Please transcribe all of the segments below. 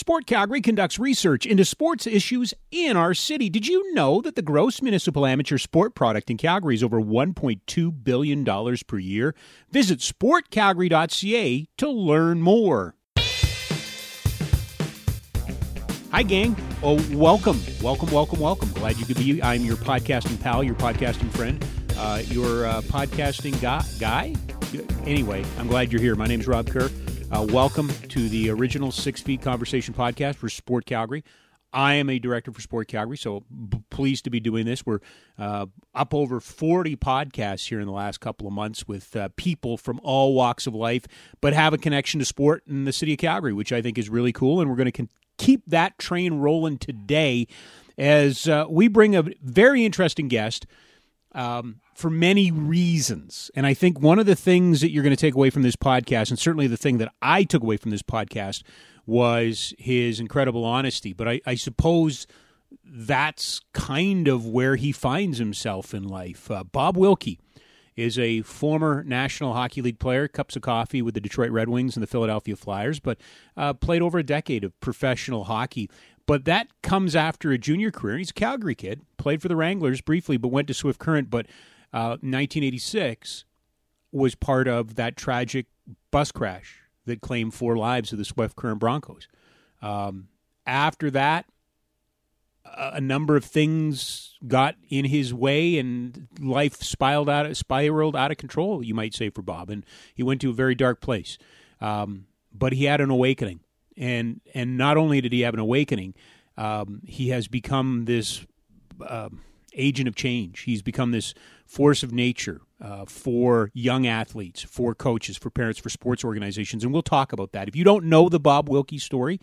Sport Calgary conducts research into sports issues in our city. Did you know that the gross municipal amateur sport product in Calgary is over $1.2 billion per year? Visit sportcalgary.ca to learn more. Hi, gang. Oh, welcome, welcome, welcome, welcome. Glad you could be. I'm your podcasting pal, your podcasting friend, uh, your uh, podcasting guy. Guy. Anyway, I'm glad you're here. My name is Rob Kerr. Uh, welcome to the original Six Feet Conversation podcast for Sport Calgary. I am a director for Sport Calgary, so b- pleased to be doing this. We're uh, up over 40 podcasts here in the last couple of months with uh, people from all walks of life, but have a connection to sport in the city of Calgary, which I think is really cool. And we're going to con- keep that train rolling today as uh, we bring a very interesting guest um, for many reasons. And I think one of the things that you're going to take away from this podcast, and certainly the thing that I took away from this podcast, was his incredible honesty. But I, I suppose that's kind of where he finds himself in life. Uh, Bob Wilkie is a former National Hockey League player, cups of coffee with the Detroit Red Wings and the Philadelphia Flyers, but uh, played over a decade of professional hockey. But that comes after a junior career. He's a Calgary kid, played for the Wranglers briefly, but went to Swift Current. But uh, 1986 was part of that tragic bus crash that claimed four lives of the Swift Current Broncos. Um, after that, a number of things got in his way, and life spiraled out spiraled out of control. You might say for Bob, and he went to a very dark place. Um, but he had an awakening and and not only did he have an awakening, um, he has become this uh, agent of change. He's become this force of nature uh, for young athletes, for coaches, for parents, for sports organizations, and we'll talk about that. If you don't know the Bob Wilkie story,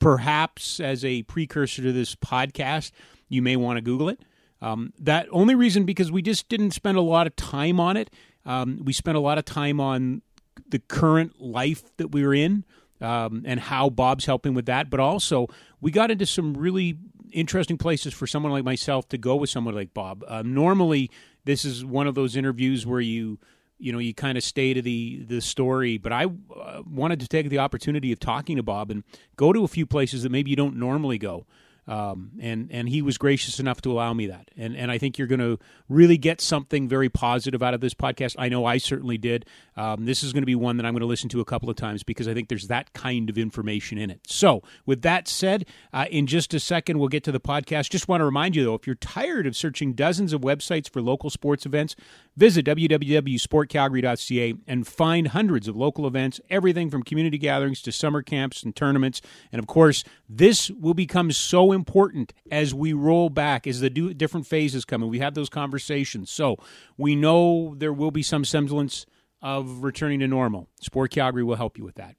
perhaps as a precursor to this podcast, you may want to Google it. Um, that only reason because we just didn't spend a lot of time on it. Um, we spent a lot of time on the current life that we are in um, and how Bob's helping with that. But also, we got into some really interesting places for someone like myself to go with someone like Bob. Uh, normally, this is one of those interviews where you you know you kind of stay to the the story. But i uh, wanted to take the opportunity of talking to bob and go to a few places that maybe you don't normally go um, and and he was gracious enough to allow me that. And and I think you're going to really get something very positive out of this podcast. I know I certainly did. Um, this is going to be one that I'm going to listen to a couple of times because I think there's that kind of information in it. So with that said, uh, in just a second we'll get to the podcast. Just want to remind you though, if you're tired of searching dozens of websites for local sports events, visit www.sportcalgary.ca and find hundreds of local events, everything from community gatherings to summer camps and tournaments. And of course, this will become so important as we roll back, as the different phases come, and we have those conversations. So we know there will be some semblance of returning to normal. Sport Calgary will help you with that.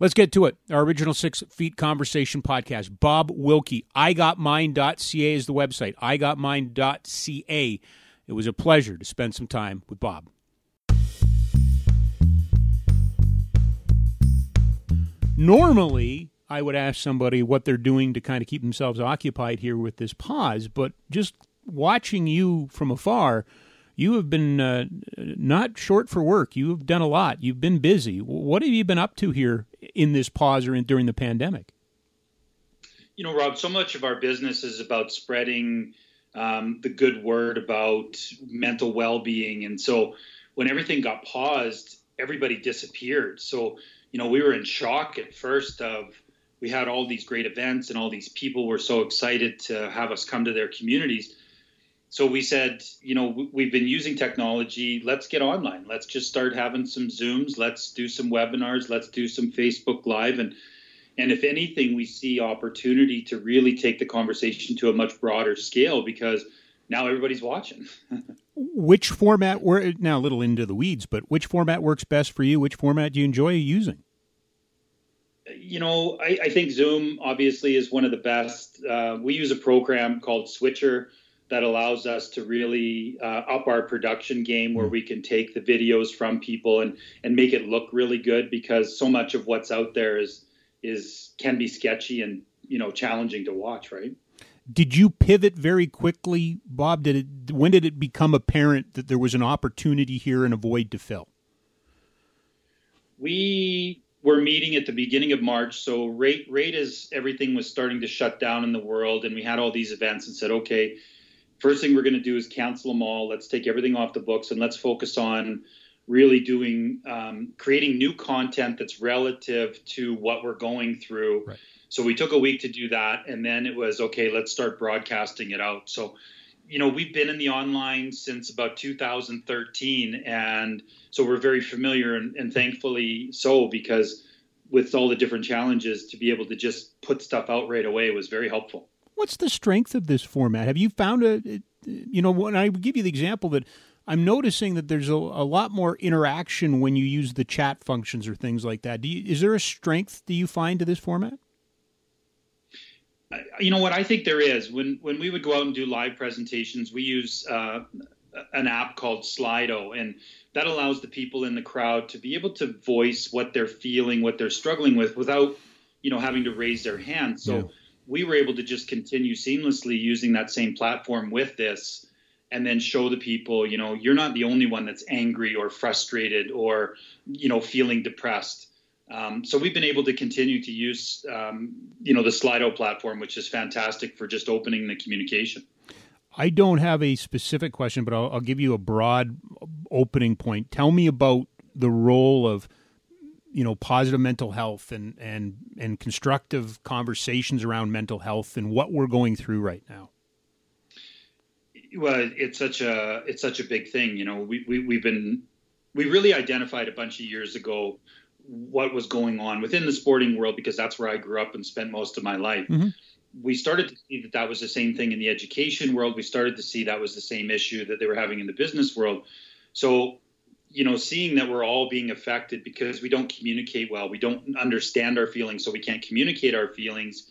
Let's get to it. Our original Six Feet Conversation podcast. Bob Wilkie, igotmine.ca is the website. igotmine.ca. It was a pleasure to spend some time with Bob. Normally, I would ask somebody what they're doing to kind of keep themselves occupied here with this pause, but just watching you from afar, you have been uh, not short for work. You have done a lot. You've been busy. What have you been up to here in this pause or in, during the pandemic? You know, Rob, so much of our business is about spreading um, the good word about mental well being. And so when everything got paused, everybody disappeared. So, you know, we were in shock at first of, we had all these great events and all these people were so excited to have us come to their communities. So we said, you know, we've been using technology. Let's get online. Let's just start having some Zooms. Let's do some webinars. Let's do some Facebook Live. And and if anything, we see opportunity to really take the conversation to a much broader scale because now everybody's watching. which format? We're now a little into the weeds, but which format works best for you? Which format do you enjoy using? You know, I, I, think Zoom obviously is one of the best. Uh, we use a program called Switcher that allows us to really uh, up our production game where we can take the videos from people and and make it look really good because so much of what's out there is is can be sketchy and you know challenging to watch right? Did you pivot very quickly bob? Did it when did it become apparent that there was an opportunity here and a void to fill? We we're meeting at the beginning of March. So right right as everything was starting to shut down in the world, and we had all these events, and said, okay, first thing we're going to do is cancel them all. Let's take everything off the books, and let's focus on really doing um, creating new content that's relative to what we're going through. Right. So we took a week to do that, and then it was okay. Let's start broadcasting it out. So you know, we've been in the online since about 2013, and so we're very familiar, and, and, thankfully so, because with all the different challenges, to be able to just put stuff out right away was very helpful. What's the strength of this format? Have you found a, you know, when I give you the example that I'm noticing that there's a, a lot more interaction when you use the chat functions or things like that. You, is there a strength do you find to this format? You know what I think there is when when we would go out and do live presentations, we use uh, an app called Slido, and that allows the people in the crowd to be able to voice what they're feeling, what they're struggling with, without you know having to raise their hand. So yeah. we were able to just continue seamlessly using that same platform with this, and then show the people, you know, you're not the only one that's angry or frustrated or you know feeling depressed um, so we've been able to continue to use, um, you know, the Slido platform, which is fantastic for just opening the communication. I don't have a specific question, but I'll, I'll give you a broad opening point. Tell me about the role of, you know, positive mental health and and and constructive conversations around mental health and what we're going through right now. Well, it's such a it's such a big thing. You know, we, we we've been we really identified a bunch of years ago what was going on within the sporting world because that's where I grew up and spent most of my life. Mm-hmm. We started to see that that was the same thing in the education world. We started to see that was the same issue that they were having in the business world. So, you know, seeing that we're all being affected because we don't communicate well, we don't understand our feelings, so we can't communicate our feelings.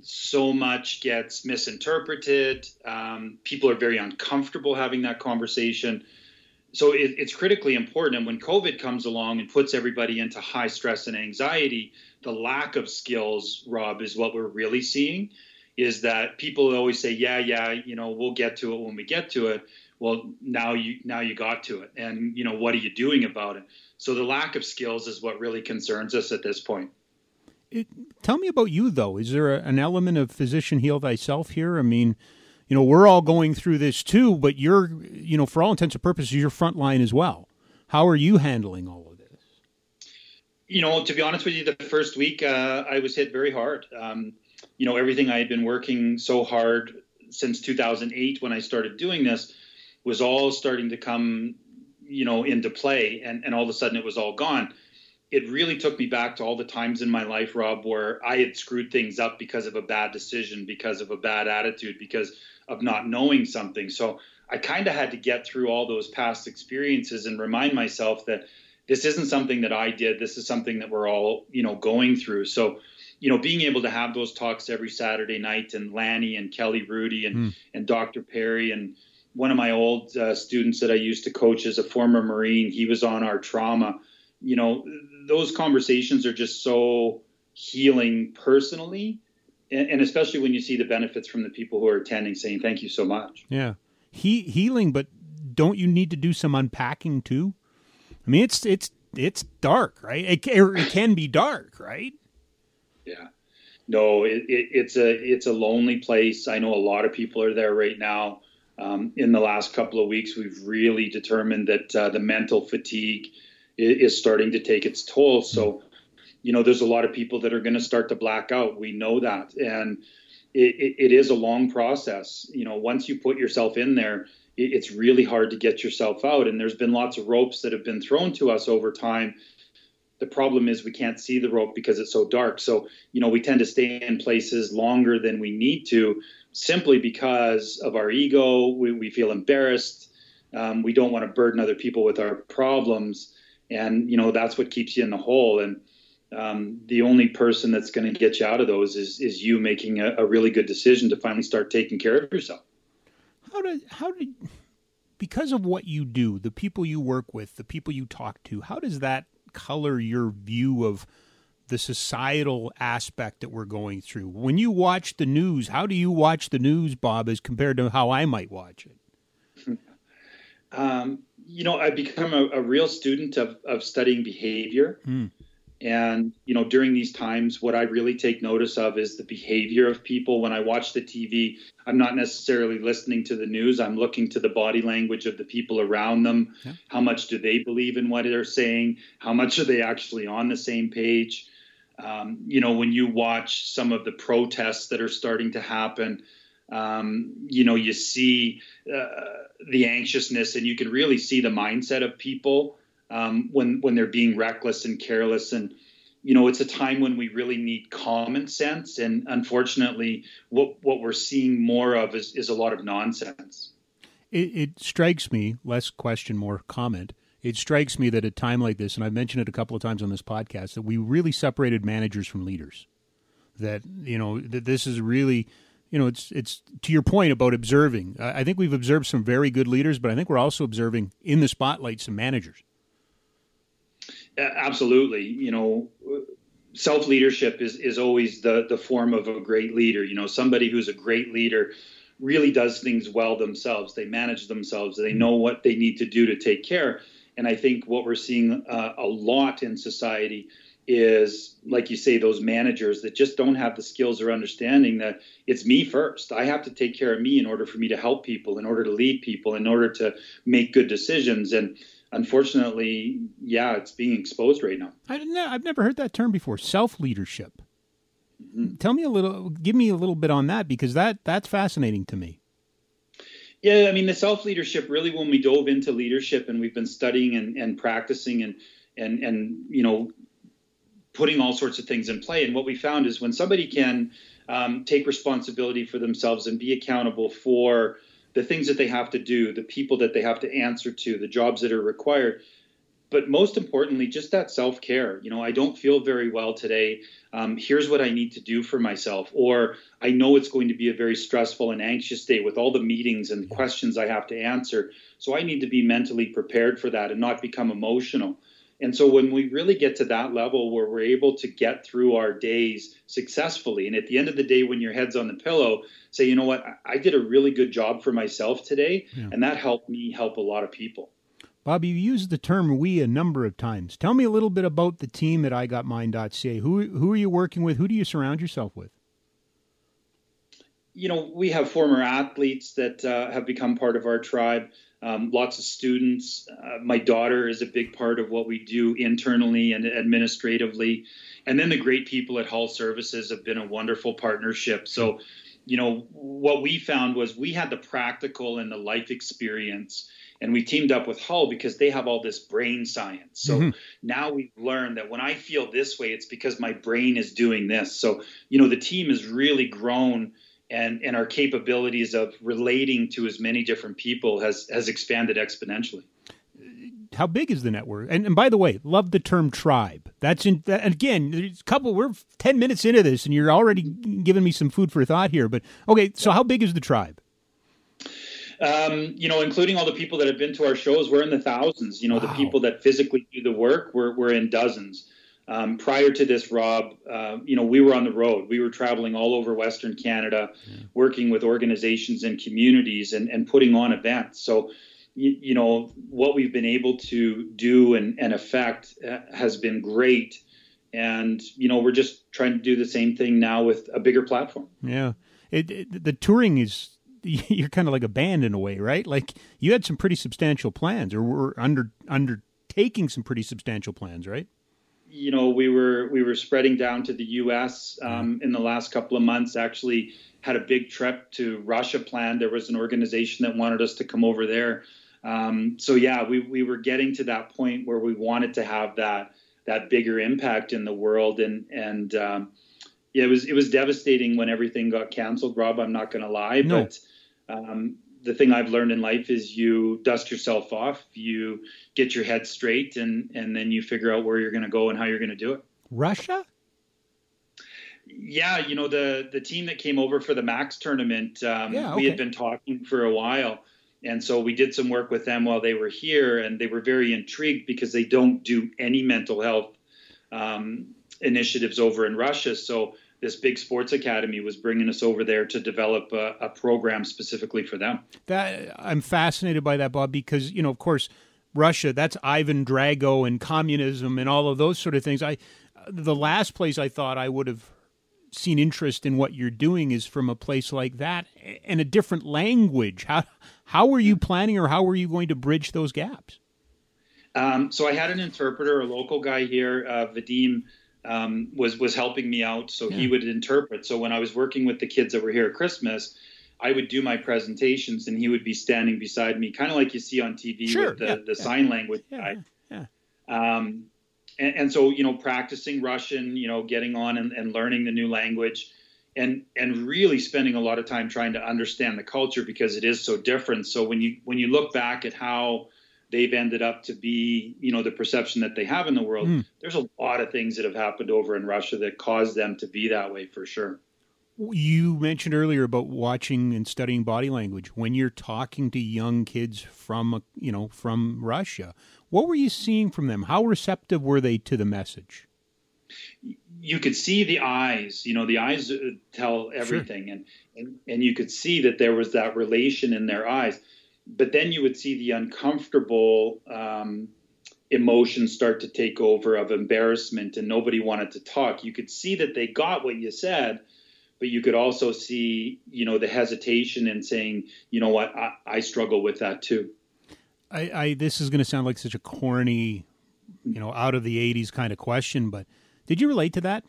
So much gets misinterpreted. Um, people are very uncomfortable having that conversation so it, it's critically important. And when COVID comes along and puts everybody into high stress and anxiety, the lack of skills, Rob, is what we're really seeing. Is that people always say, "Yeah, yeah, you know, we'll get to it when we get to it." Well, now you now you got to it, and you know, what are you doing about it? So the lack of skills is what really concerns us at this point. It, tell me about you, though. Is there a, an element of physician heal thyself here? I mean, you know, we're all going through this too, but you're, you know, for all intents and purposes, you're frontline as well. How are you handling all of this? You know, to be honest with you, the first week uh, I was hit very hard. Um, you know, everything I had been working so hard since 2008 when I started doing this was all starting to come, you know, into play, and, and all of a sudden it was all gone. It really took me back to all the times in my life, Rob, where I had screwed things up because of a bad decision, because of a bad attitude, because of not knowing something. So I kind of had to get through all those past experiences and remind myself that this isn't something that I did. This is something that we're all, you know, going through. So, you know, being able to have those talks every Saturday night and Lanny and Kelly Rudy and, mm. and Dr. Perry and one of my old uh, students that I used to coach as a former Marine, he was on our trauma. You know, those conversations are just so healing personally. And, and, especially when you see the benefits from the people who are attending saying thank you so much. Yeah. He, healing but don't you need to do some unpacking too? I mean it's it's it's dark right? It, it can be dark right? Yeah. No it, it, it's a it's a lonely place. I know a lot of people are there right now. Um, in the last couple of weeks we've really determined that uh, the mental fatigue is, starting to take its toll so you know, there's a lot of people that are going to start to black out. We know that. And it, it, is a long process. You know, once you put yourself in there, it, it's really hard to get yourself out. And there's been lots of ropes that have been thrown to us over time. The problem is we can't see the rope because it's so dark. So, you know, we tend to stay in places longer than we need to simply because of our ego. We, we feel embarrassed. Um, we don't want to burden other people with our problems. And, you know, that's what keeps you in the hole. And, um, the only person that's going to get you out of those is is you making a, a, really good decision to finally start taking care of yourself. How did how did because of what you do, the people you work with, the people you talk to, how does that color your view of the societal aspect that we're going through? When you watch the news, how do you watch the news, Bob, as compared to how I might watch it? Um, you know, I've become a, a, real student of, of studying behavior. Mm And, you know, during these times, what I really take notice of is the behavior of people. When I watch the TV, I'm not necessarily listening to the news. I'm looking to the body language of the people around them. Yeah. How much do they believe in what they're saying? How much are they actually on the same page? Um, you know, when you watch some of the protests that are starting to happen, um, you know, you see uh, the anxiousness and you can really see the mindset of people um, when when they're being reckless and careless. And you know it's a time when we really need common sense. And unfortunately what what we're seeing more of is, is a lot of nonsense. It, it strikes me less question more comment. It strikes me that at a time like this and i've mentioned it a couple of times on this podcast that we really separated managers from leaders. That you know that this is really you know, it's it's to your point about observing. I think we've observed some very good leaders, but I think we're also observing in the spotlight some managers. Absolutely. You know, self leadership is, is always the, the form of a great leader. You know, somebody who's a great leader really does things well themselves. They manage themselves. They know what they need to do to take care. And I think what we're seeing uh, a lot in society is, like you say, those managers that just don't have the skills or understanding that it's me first. I have to take care of me in order for me to help people, in order to lead people, in order to make good decisions. And unfortunately, yeah, it's being exposed right now. I didn't. I've never heard that term before. Self leadership. Mm-hmm. Tell me a little. Give me a little bit on that because that that's fascinating to me. Yeah, I mean the self leadership. Really, when we dove into leadership and we've been studying and, and practicing and and and you know putting all sorts of things in play. And what we found is when somebody can um, take responsibility for themselves and be accountable for the things that they have to do, the people that they have to answer to, the jobs that are required. But most importantly, just that self care. You know, I don't feel very well today. Um, here's what I need to do for myself. Or I know it's going to be a very stressful and anxious day with all the meetings and questions I have to answer. So I need to be mentally prepared for that and not become emotional. And so when we really get to that level where we're able to get through our days successfully, and at the end of the day, when your head's on the pillow, say, you know what, I did a really good job for myself today, yeah. and that helped me help a lot of people. Bob, you used the term we a number of times. Tell me a little bit about the team at IGotMine.ca. Who, who are you working with? Who do you surround yourself with? You know, we have former athletes that uh, have become part of our tribe um, lots of students. Uh, my daughter is a big part of what we do internally and administratively. And then the great people at Hull Services have been a wonderful partnership. So, you know, what we found was we had the practical and the life experience. And we teamed up with Hull because they have all this brain science. So mm-hmm. now we've learned that when I feel this way, it's because my brain is doing this. So, you know, the team has really grown and and our capabilities of relating to as many different people has has expanded exponentially how big is the network? And, and by the way, love the term tribe. That's in that, again, there's a couple. We're ten minutes into this, and you're already giving me some food for thought here. But okay, so how big is the tribe? Um, you know, including all the people that have been to our shows, we're in the thousands. You know, wow. the people that physically do the work, we're we're in dozens. Um, prior to this, Rob, uh, you know, we were on the road. We were traveling all over Western Canada, yeah. working with organizations and communities and, and putting on events. So, you, you, know, what we've been able to do and, and affect uh, has been great. And, you know, we're just trying to do the same thing now with a bigger platform. Yeah. It, it, the touring is you're kind of like a band in a way, right? Like you had some pretty substantial plans, or were under undertaking some pretty substantial plans, right? You know, we were we were spreading down to the U.S. Um, in the last couple of months. Actually, had a big trip to Russia planned. There was an organization that wanted us to come over there. Um, so yeah, we we were getting to that point where we wanted to have that that bigger impact in the world, and and um, yeah, it was it was devastating when everything got canceled. Rob, I'm not going to lie, no. but um, the thing I've learned in life is you dust yourself off, you get your head straight, and and then you figure out where you're going to go and how you're going to do it. Russia. Yeah, you know the the team that came over for the Mac's tournament. Um, yeah, okay. We had been talking for a while, and so we did some work with them while they were here, and they were very intrigued because they don't do any mental health um, initiatives over in Russia. So this big sports academy was bringing us over there to develop a, a, program specifically for them. That I'm fascinated by that, Bob, because you know, of course, Russia. That's Ivan Drago and communism and all of those sort of things. I the last place I thought I would have seen interest in what you're doing is from a place like that and a different language. How how were you planning, or how were you going to bridge those gaps? Um, so I had an interpreter, a local guy here, uh, Vadim, um, was was helping me out. So yeah. he would interpret. So when I was working with the kids that were here at Christmas, I would do my presentations, and he would be standing beside me, kind of like you see on TV sure, with the, yeah, the yeah. sign language guy. Yeah, um, and, and, so you know, practicing Russian, you know, getting on and, and learning the new language, and and really spending a lot of time trying to understand the culture because it is so different. So when you when you look back at how they've ended up to be, you know, the perception that they have in the world. Mm. There's a lot of things that have happened over in Russia that caused them to be that way for sure. You mentioned earlier about watching and studying body language. When you're talking to young kids from, you know, from Russia, what were you seeing from them? How receptive were they to the message? You could see the eyes. You know, the eyes uh, tell everything, sure. and, and and you could see that there was that relation in their eyes but then you would see the uncomfortable um, emotions start to take over of embarrassment and nobody wanted to talk. You could see that they got what you said but you could also see you know the hesitation and saying you know what? I, I struggle with that too. I, I this is going to sound like such a corny you know out of the 80s kind of question but did you relate to that?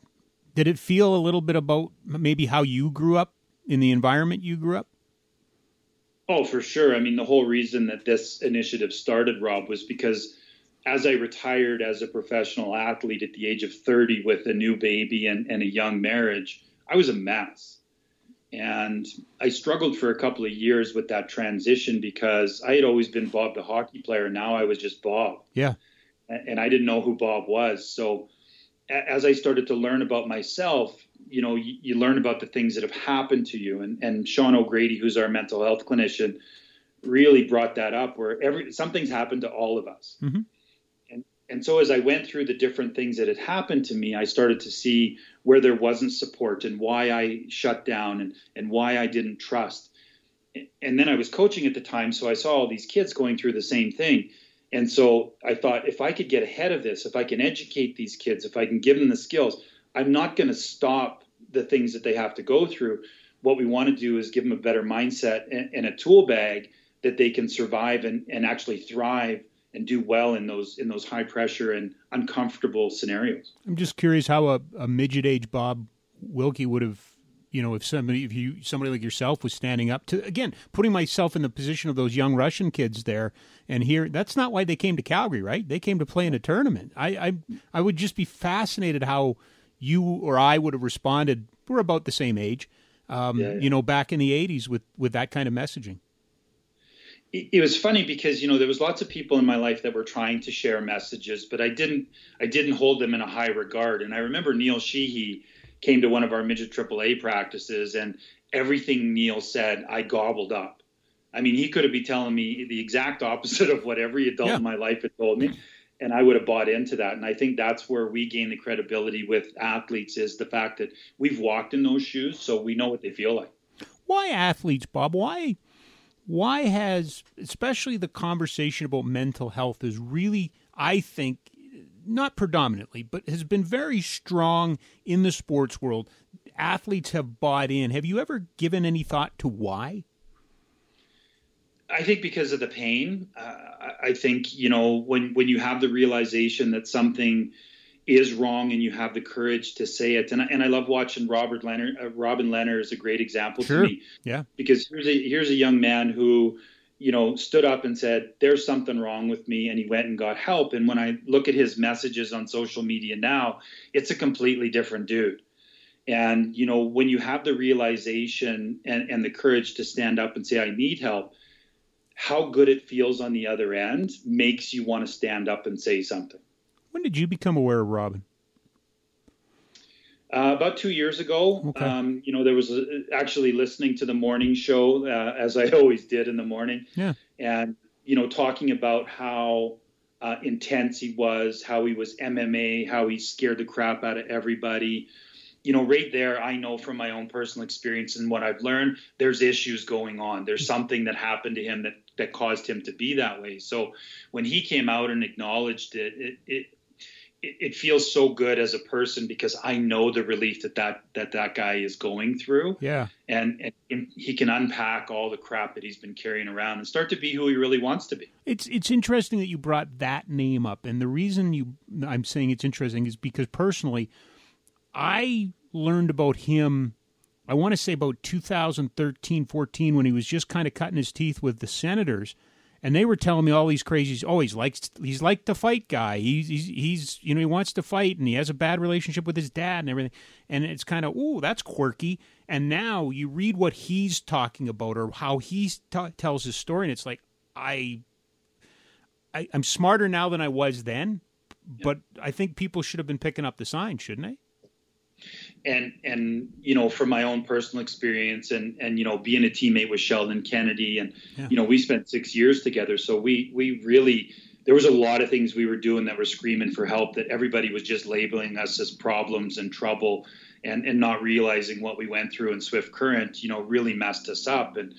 Did it feel a little bit about maybe how you grew up in the environment you grew up Oh, for sure. I mean, the whole reason that this initiative started, Rob, was because as I retired as a professional athlete at the age of 30 with a new baby and, and a young marriage, I was a mess. And I struggled for a couple of years with that transition because I had always been Bob the hockey player. Now I was just Bob. Yeah. And I didn't know who Bob was. So as I started to learn about myself, you know, you, you, learn about the things that have happened to you. And, and Sean O'Grady, who's our mental health clinician, really brought that up where every something's happened to all of us. Mm-hmm. And, and so as I went through the different things that had happened to me, I started to see where there wasn't support and why I shut down and, and why I didn't trust. And then I was coaching at the time, so I saw all these kids going through the same thing. And so I thought if I could get ahead of this, if I can educate these kids, if I can give them the skills, I'm not going to stop the things that they have to go through. What we want to do is give them a better mindset and, and a tool bag that they can survive and, and actually thrive and do well in those in those high pressure and uncomfortable scenarios. I'm just curious how a, a midget age Bob Wilkie would have you know if somebody if you somebody like yourself was standing up to again putting myself in the position of those young Russian kids there and here that's not why they came to Calgary right they came to play in a tournament I I, I would just be fascinated how you or I would have responded. We're about the same age, um, yeah, yeah. you know, back in the '80s with with that kind of messaging. It, it was funny because you know there was lots of people in my life that were trying to share messages, but I didn't I didn't hold them in a high regard. And I remember Neil Sheehy came to one of our midget AAA practices, and everything Neil said, I gobbled up. I mean, he could have been telling me the exact opposite of what every adult yeah. in my life had told me and I would have bought into that. And I think that's where we gain the credibility with athletes is the fact that we've walked in those shoes, so we know what they feel like. Why athletes, Bob? Why? Why has especially the conversation about mental health is really, I think, not predominantly, but has been very strong in the sports world. Athletes have bought in. Have you ever given any thought to why? I think because of the pain. Uh, I think you know when when you have the realization that something is wrong and you have the courage to say it. And I, and I love watching Robert Leonard. Uh, Robin Lehner is a great example sure. to me. Yeah. Because here's a here's a young man who you know stood up and said there's something wrong with me and he went and got help and when i look at his messages on social media now it's a completely different dude and you know when you have the realization and, and the courage to stand up and say i need help how good it feels on the other end makes you want to stand up and say something. When did you become aware of Robin? Uh, about two years ago, okay. um, you know, there was a, actually listening to the morning show uh, as I always did in the morning, yeah, and you know, talking about how uh, intense he was, how he was MMA, how he scared the crap out of everybody. You know, right there, I know from my own personal experience and what I've learned, there's issues going on. There's something that happened to him that that caused him to be that way. So when he came out and acknowledged it, it, it it, feels so good as a person because I know the relief that that that, that guy is going through. Yeah. And, and he can unpack all the crap that he's been carrying around and start to be who he really wants to be. It's it's interesting that you brought that name up, and the reason you I'm saying it's interesting is because personally, I learned about him. I want to say about 2013, 14, when he was just kind of cutting his teeth with the Senators and they were telling me all these crazies. Oh, he's like he's like the fight guy. He's, he's he's you know he wants to fight, and he has a bad relationship with his dad and everything. And it's kind of oh that's quirky. And now you read what he's talking about or how he t- tells his story, and it's like I, I I'm smarter now than I was then. But I think people should have been picking up the sign, shouldn't they? And and you know from my own personal experience and and you know being a teammate with Sheldon Kennedy and yeah. you know we spent six years together so we we really there was a lot of things we were doing that were screaming for help that everybody was just labeling us as problems and trouble and and not realizing what we went through in Swift Current you know really messed us up and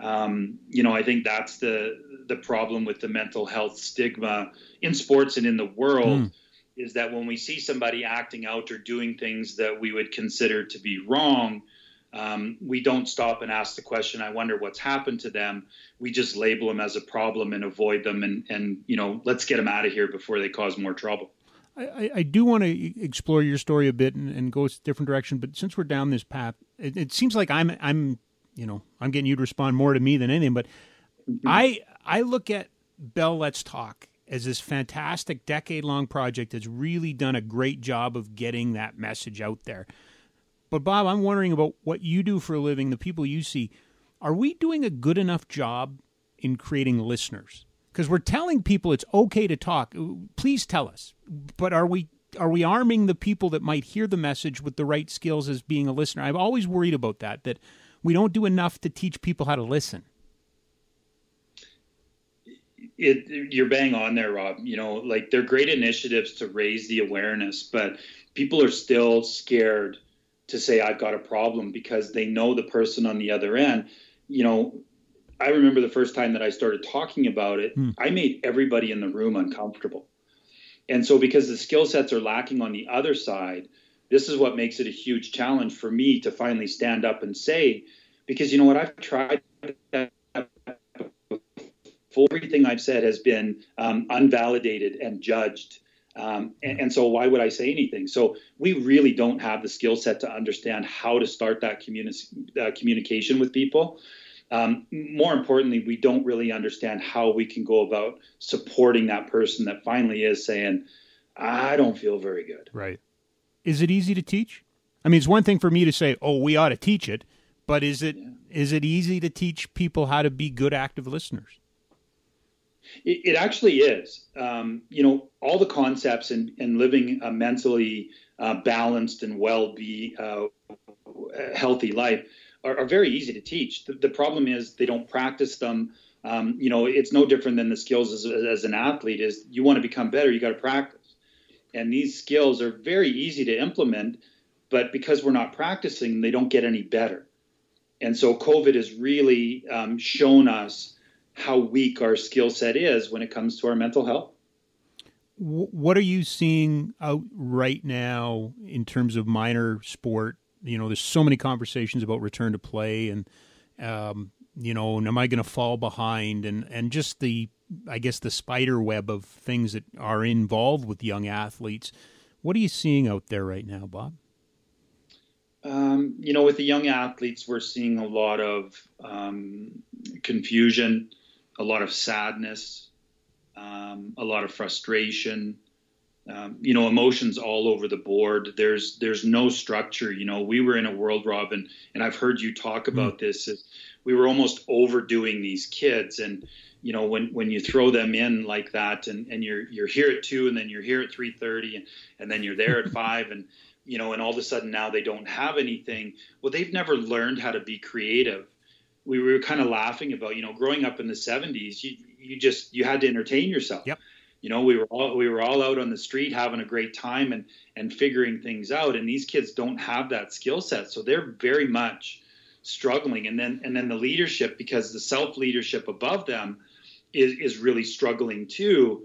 um, you know I think that's the the problem with the mental health stigma in sports and in the world. Mm is that when we see somebody acting out or doing things that we would consider to be wrong, um, we don't stop and ask the question, I wonder what's happened to them. We just label them as a problem and avoid them and, and you know, let's get them out of here before they cause more trouble. I, I do want to explore your story a bit and, and, go a different direction, but since we're down this path, it, it, seems like I'm, I'm, you know, I'm getting you to respond more to me than anything, but mm-hmm. I, I look at Bell Let's Talk as this fantastic decade long project that's really done a great job of getting that message out there. But, Bob, I'm wondering about what you do for a living, the people you see. Are we doing a good enough job in creating listeners? Because we're telling people it's okay to talk. Please tell us. But are we are we arming the people that might hear the message with the right skills as being a listener? I'm always worried about that. That we don't do enough to teach people how to listen it you're bang on there, Rob. You know, like they're great initiatives to raise the awareness, but people are still scared to say I've got a problem because they know the person on the other end. You know, I remember the first time that I started talking about it, hmm. I made everybody in the room uncomfortable. And so because the skill sets are lacking on the other side, this is what makes it a huge challenge for me to finally stand up and say because you know what I've tried everything I've said has been um, unvalidated and judged. Um, and, and, so, why would I say anything? So, we really don't have the skill set to understand how to start that communi- uh, communication with people. Um, more importantly, we don't really understand how we can go about supporting that person that finally is saying, I don't feel very good. Right. Is it easy to teach? I mean, it's one thing for me to say, oh, we ought to teach it, but is it yeah. is it easy to teach people how to be good active listeners? It, it actually is. Um, you know, all the concepts in, in living a mentally uh, balanced and well be uh, healthy life are, are, very easy to teach. The, the, problem is they don't practice them. Um, you know, it's no different than the skills as, as an athlete. Is you want to become better, you got to practice, and these skills are very easy to implement. But because we're not practicing, they don't get any better. And so COVID has really um, shown us how weak our skill set is when it comes to our mental health. What are you seeing out right now in terms of minor sport? You know, there's so many conversations about return to play, and um, you know, am I going to fall behind? And and just the, I guess, the spider web of things that are involved with young athletes. What are you seeing out there right now, Bob? Um, you know, with the young athletes, we're seeing a lot of um, confusion a lot of sadness, um, a lot of frustration, um, you know, emotions all over the board. There's there's no structure. You know, we were in a world, Robin, and I've heard you talk hmm. about mm. this. We were almost overdoing these kids, and you know, when when you throw them in like that, and, and you're you're here at two, and then you're here at three thirty, and and then you're there at five, and you know, and all of a sudden now they don't have anything. Well, they've never learned how to be creative we were kind of laughing about, you know, growing up in the 70s, you, you just you had to entertain yourself. Yep. You know, we were all we were all out on the street having a great time and and figuring things out. And these kids don't have that skill set, so they're very much struggling. And then and then the leadership, because the self leadership above them is is really struggling too.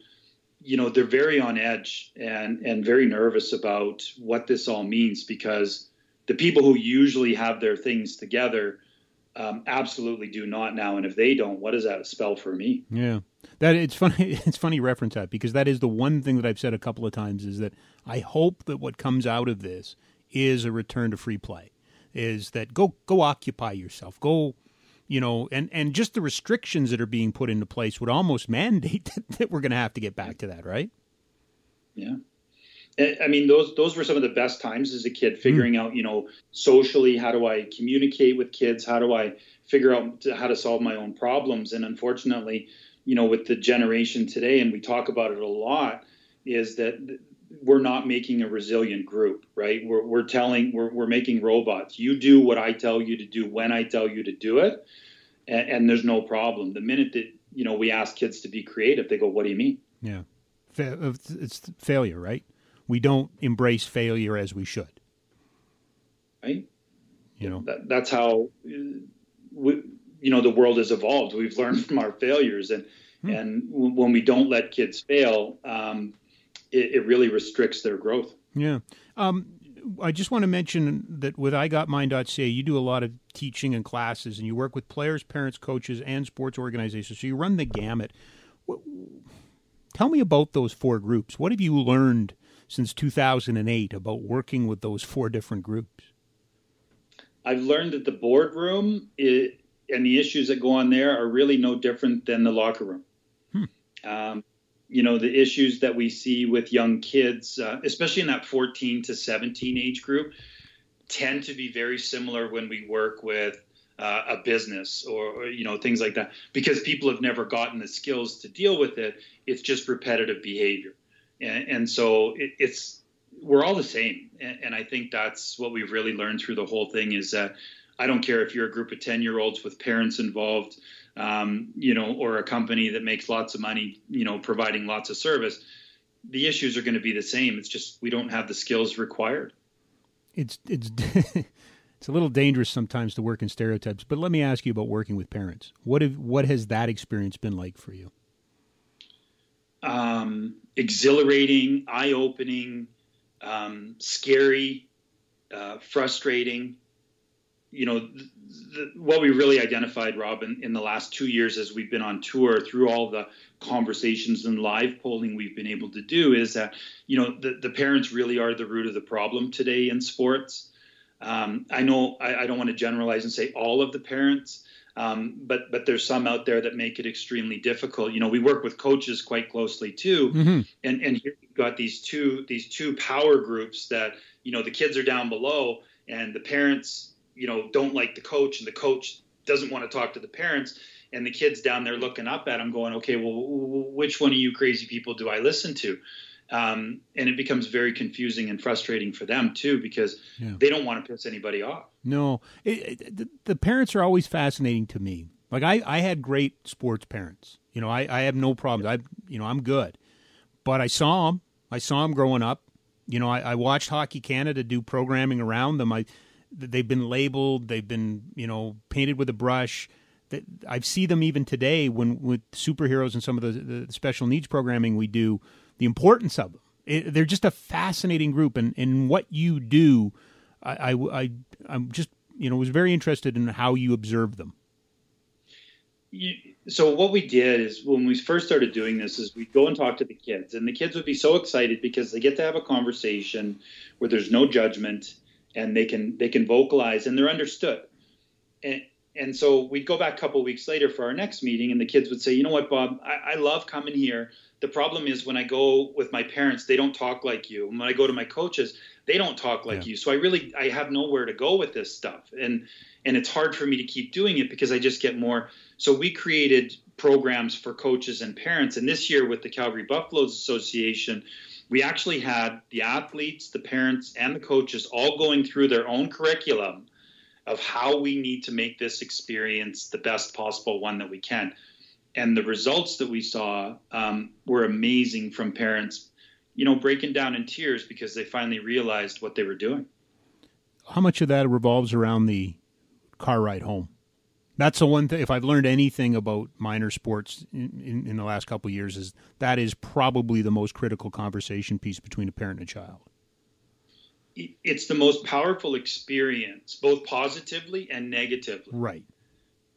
you know, they're very on edge and and very nervous about what this all means because the people who usually have their things together um, absolutely do not now. And if they don't, what does that spell for me? Yeah, that it's funny. It's funny reference that because that is the one thing that I've said a couple of times is that I hope that what comes out of this is a return to free play. Is that go go occupy yourself, go you know, and, and just the restrictions that are being put into place would almost mandate that we're going to have to get back to that, right? Yeah. I mean, those those were some of the best times as a kid, figuring mm. out, you know, socially, how do I communicate with kids? How do I figure out how to solve my own problems? And unfortunately, you know, with the generation today, and we talk about it a lot, is that we're not making a resilient group, right? We're, we're telling, we're, we're making robots. You do what I tell you to do when I tell you to do it, and, and there's no problem. The minute that you know we ask kids to be creative, they go, "What do you mean?" Yeah, it's failure, right? We don't embrace failure as we should, right? You know, that, that's how we, you know the world has evolved. We've learned from our failures, and hmm. and when we don't let kids fail. Um, it, it really restricts their growth. Yeah. Um, I just want to mention that with iGotMine.ca, you do a lot of teaching and classes, and you work with players, parents, coaches, and sports organizations. So you run the gamut. Tell me about those four groups. What have you learned since 2008 about working with those four different groups? I've learned that the boardroom is, and the issues that go on there are really no different than the locker room. Hmm. Um, you know the issues that we see with young kids uh, especially in that 14 to 17 age group tend to be very similar when we work with uh, a business or, or, you know things like that because people have never gotten the skills to deal with it it's just repetitive behavior and, and so it, it's we're all the same and, and i think that's what we've really learned through the whole thing is that i don't care if you're a group of 10 year olds with parents involved um, you know, or a company that makes lots of money, you know, providing lots of service, the issues are going to be the same. It's just we don't have the skills required. It's it's it's a little dangerous sometimes to work in stereotypes. But let me ask you about working with parents. What have what has that experience been like for you? Um, exhilarating, eye opening, um, scary, uh, frustrating you know, the, what we really identified, Rob, in, in, the last two years as we've been on tour through all the conversations and live polling we've been able to do is that, you know, the, the parents really are the root of the problem today in sports. Um, I know I, I, don't want to generalize and say all of the parents, um, but but there's some out there that make it extremely difficult. You know, we work with coaches quite closely too, mm-hmm. and and here we've got these two these two power groups that you know the kids are down below and the parents you know don't like the coach and the coach doesn't want to talk to the parents and the kids down there looking up at him going okay well which one of you crazy people do i listen to um, and it becomes very confusing and frustrating for them too because yeah. they don't want to piss anybody off. No. It, it, the, the, parents are always fascinating to me. Like I, I had great sports parents. You know I, I have no problems i you know i'm good. But i saw them i saw them growing up. You know I, I watched hockey canada do programming around them. I they've been labeled, they've been you know painted with a brush. That I see them even today when with superheroes and some of the, the special needs programming we do. The importance of them. It, they're just a fascinating group, and and what you do, I, I, I I'm just you know was very interested in how you observe them. so what we did is when we first started doing this is we'd go and talk to the kids and the kids would be so excited because they get to have a conversation where there's no judgment and they can they can vocalize and they're understood. And so we'd go back a couple weeks later for our next meeting, and the kids would say, "You know what, Bob? I, I love coming here. The problem is when I go with my parents, they don't talk like you. And when I go to my coaches, they don't talk like yeah. you. So I really I have nowhere to go with this stuff, and and it's hard for me to keep doing it because I just get more. So we created programs for coaches and parents, and this year with the Calgary Buffaloes Association, we actually had the athletes, the parents, and the coaches all going through their own curriculum of how we need to make this experience the best possible one that we can. And the results that we saw um, were amazing from parents, you know, breaking down in tears because they finally realized what they were doing. How much of that revolves around the car ride home? That's the one thing. If I've learned anything about minor sports in, in, in the last couple years, is that is probably the most critical conversation piece between a parent and a child. It's the most powerful experience, both positively and negatively. Right.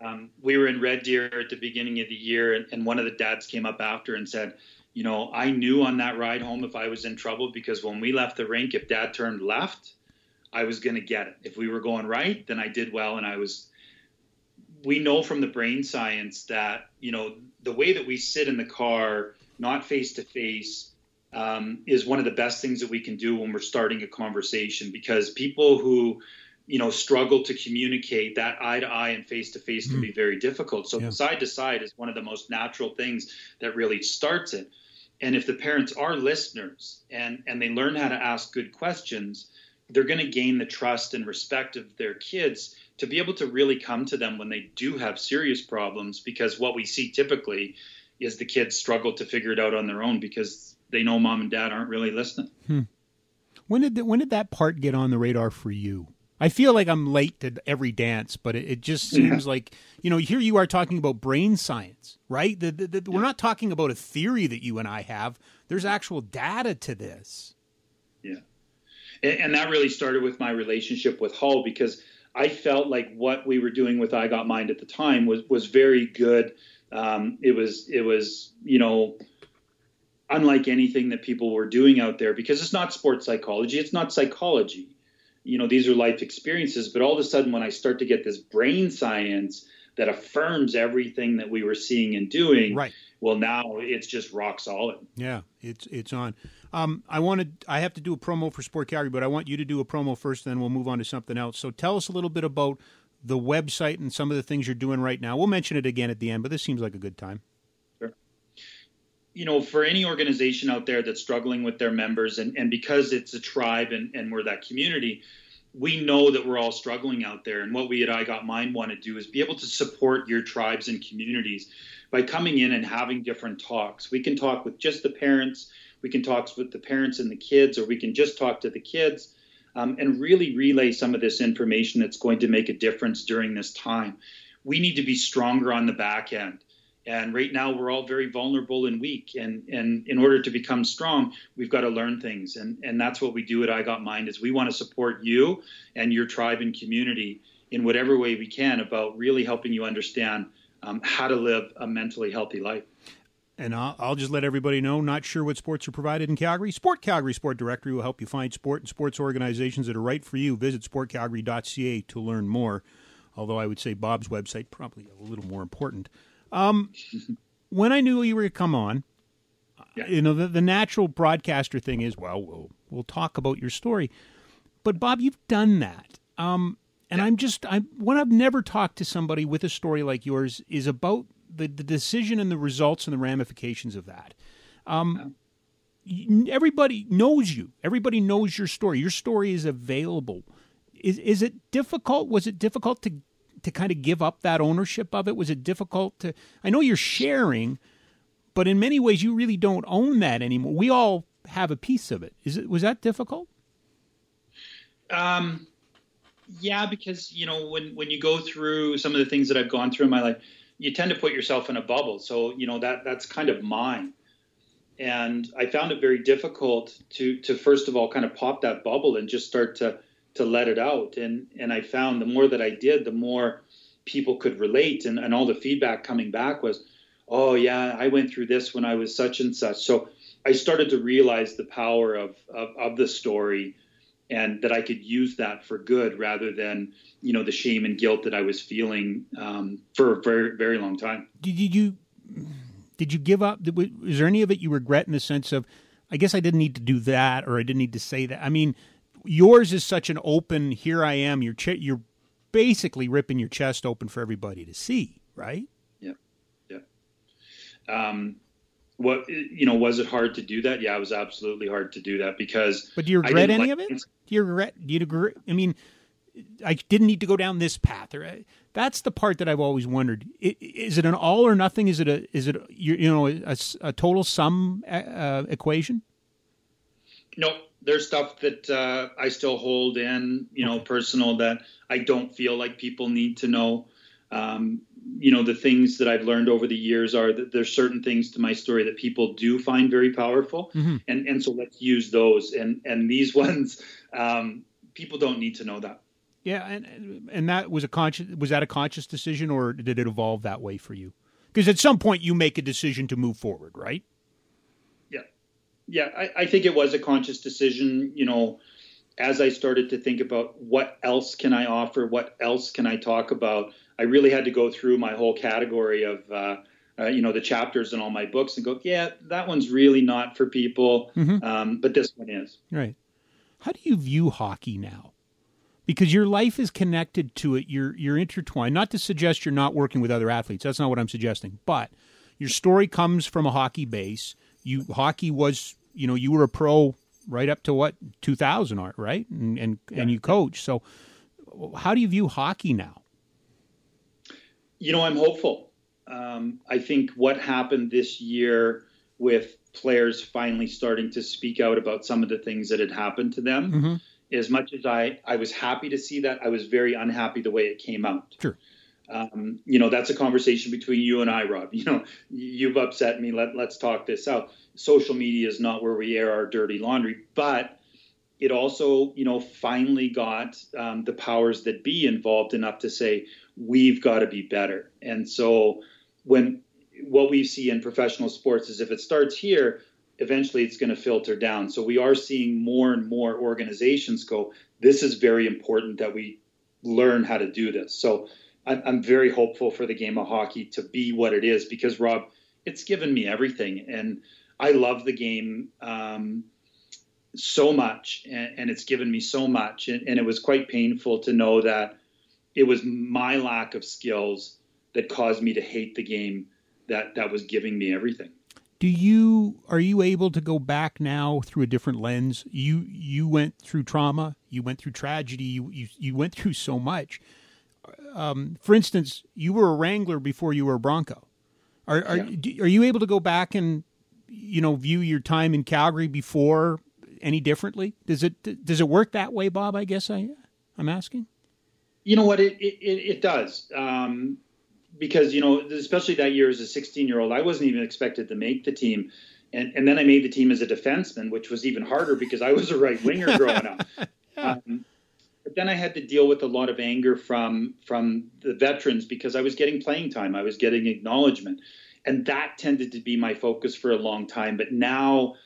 Um, we were in Red Deer at the beginning of the year, and, and one of the dads came up after and said, "You know, I knew on that ride home if I was in trouble because when we left the rink, if Dad turned left, I was going to get it. If we were going right, then I did well, and I was." we know from the brain science that you know the way that we sit in the car, not face to face, Um, is one of the best things that we can do when we're starting a conversation because people who you know struggle to communicate that eye to eye and face to face can mm-hmm. be very difficult. So yeah. side to side is one of the most natural things that really starts it. And if the parents are listeners and and they learn how to ask good questions they're going to gain the trust and respect of their kids to be able to really come to them when they do have serious problems because what we see typically is the kids struggle to figure it out on their own because they know mom and dad aren't really listening. Hmm. When did the, when did that part get on the radar for you? I feel like I'm late to every dance, but it, it just seems yeah. like you know here you are talking about brain science, right? The, the, the, yeah. We're not talking about a theory that you and I have. There's actual data to this. Yeah, and, and that really started with my relationship with Hull because I felt like what we were doing with I Got Mind at the time was was very good. Um, it was it was you know unlike anything that people were doing out there because it's not sports psychology, it's not psychology. You know, these are life experiences. But all of a sudden, when I start to get this brain science that affirms everything that we were seeing and doing, right. well, now it's just rock solid. Yeah, it's it's on. Um, I wanted I have to do a promo for Sport Calgary, but I want you to do a promo first, then we'll move on to something else. So tell us a little bit about the website and some of the things you're doing right now. We'll mention it again at the end, but this seems like a good time. You know, for any organization out there that's struggling with their members, and, and because it's a tribe and, and we're that community, we know that we're all struggling out there. And what we at I Got Mind want to do is be able to support your tribes and communities by coming in and having different talks. We can talk with just the parents we can talk with the parents and the kids, or we can just talk to the kids um, and really relay some of this information that's going to make a difference during this time. We need to be stronger on the back end. And right now, we're all very vulnerable and weak. And, and in order to become strong, we've got to learn things. And, and that's what we do at I Got Mind is we want to support you and your tribe and community in whatever way we can about really helping you understand um, how to live a mentally healthy life. And I'll, I'll, just let everybody know, not sure what sports are provided in Calgary. Sport Calgary Sport Directory will help you find sport and sports organizations that are right for you. Visit sportcalgary.ca to learn more. Although I would say Bob's website probably a little more important. Um, when I knew you were going to come on, yeah. you know, the, the natural broadcaster thing is, well, we'll we'll talk about your story. But Bob, you've done that. Um, and yeah. I'm just, I when I've never talked to somebody with a story like yours is about the, the decision and the results and the ramifications of that. Um, everybody knows you. Everybody knows your story. Your story is available. Is is it difficult? Was it difficult to to kind of give up that ownership of it? Was it difficult to? I know you're sharing, but in many ways you really don't own that anymore. We all have a piece of it. Is it was that difficult? Um, yeah, because you know when when you go through some of the things that I've gone through in my life, you tend to put yourself in a bubble. So you know that that's kind of mine. And I found it very difficult to to first of all kind of pop that bubble and just start to to let it out. And and I found the more that I did, the more people could relate and, and all the feedback coming back was, oh yeah, I went through this when I was such and such. So I started to realize the power of, of, of the story and that I could use that for good rather than you know the shame and guilt that I was feeling um, for a very very long time. Did you did you give up? Is there any of it you regret in the sense of I guess I didn't need to do that or I didn't need to say that? I mean, yours is such an open. Here I am. You're ch- you're basically ripping your chest open for everybody to see, right? Yeah, yeah. Um, what you know was it hard to do that yeah it was absolutely hard to do that because but do you regret any like, of it do you regret do you agree i mean i didn't need to go down this path or that's the part that i've always wondered is it an all or nothing is it a is it you, you know a, a, total sum uh, uh, equation no there's stuff that uh, i still hold in you know personal that i don't feel like people need to know um, you know, the things that I've learned over the years are that there's certain things to my story that people do find very powerful, mm-hmm. and and so let's use those. And and these ones, um, people don't need to know that. Yeah, and and that was a conscious was that a conscious decision, or did it evolve that way for you? Because at some point you make a decision to move forward, right? Yeah, I, I think it was a conscious decision. You know, as I started to think about what else can I offer, what else can I talk about, I really had to go through my whole category of. Uh, uh, you know the chapters in all my books and go, yeah, that one's really not for people, mm-hmm. um, but this one is. Right. How do you view hockey now? Because your life is connected to it. You're you're intertwined. Not to suggest you're not working with other athletes. That's not what I'm suggesting. But your story comes from a hockey base. You hockey was you know you were a pro right up to what 2000 art right and and, yeah. and you coach. So how do you view hockey now? You know, I'm hopeful. Um, I think what happened this year with players finally starting to speak out about some of the things that had happened to them. Mm-hmm. As much as I, I was happy to see that, I was very unhappy the way it came out. Sure. Um, you know, that's a conversation between you and I, Rob. You know, you've upset me. Let, let's talk this out. Social media is not where we air our dirty laundry, but it also, you know, finally got um, the powers that be involved enough to say, we've got to be better. And so when what we see in professional sports is if it starts here, eventually it's going to filter down. So we are seeing more and more organizations go, this is very important that we learn how to do this. So I'm very hopeful for the game of hockey to be what it is because, Rob, it's given me everything. And I love the game um, so much, and, and, it's given me so much. And, and it was quite painful to know that it was my lack of skills that caused me to hate the game that that was giving me everything. Do you are you able to go back now through a different lens? You you went through trauma, you went through tragedy, you you, you went through so much. Um, for instance, you were a Wrangler before you were a Bronco. Are are, yeah. are you able to go back and you know view your time in Calgary before any differently? Does it does it work that way, Bob? I guess I I'm asking. You know what? It it, it does. Um, because you know, especially that year as a 16 year old, I wasn't even expected to make the team, and and then I made the team as a defenseman, which was even harder because I was a right winger growing up. Um, but then I had to deal with a lot of anger from from the veterans because I was getting playing time, I was getting acknowledgement, and that tended to be my focus for a long time. But now,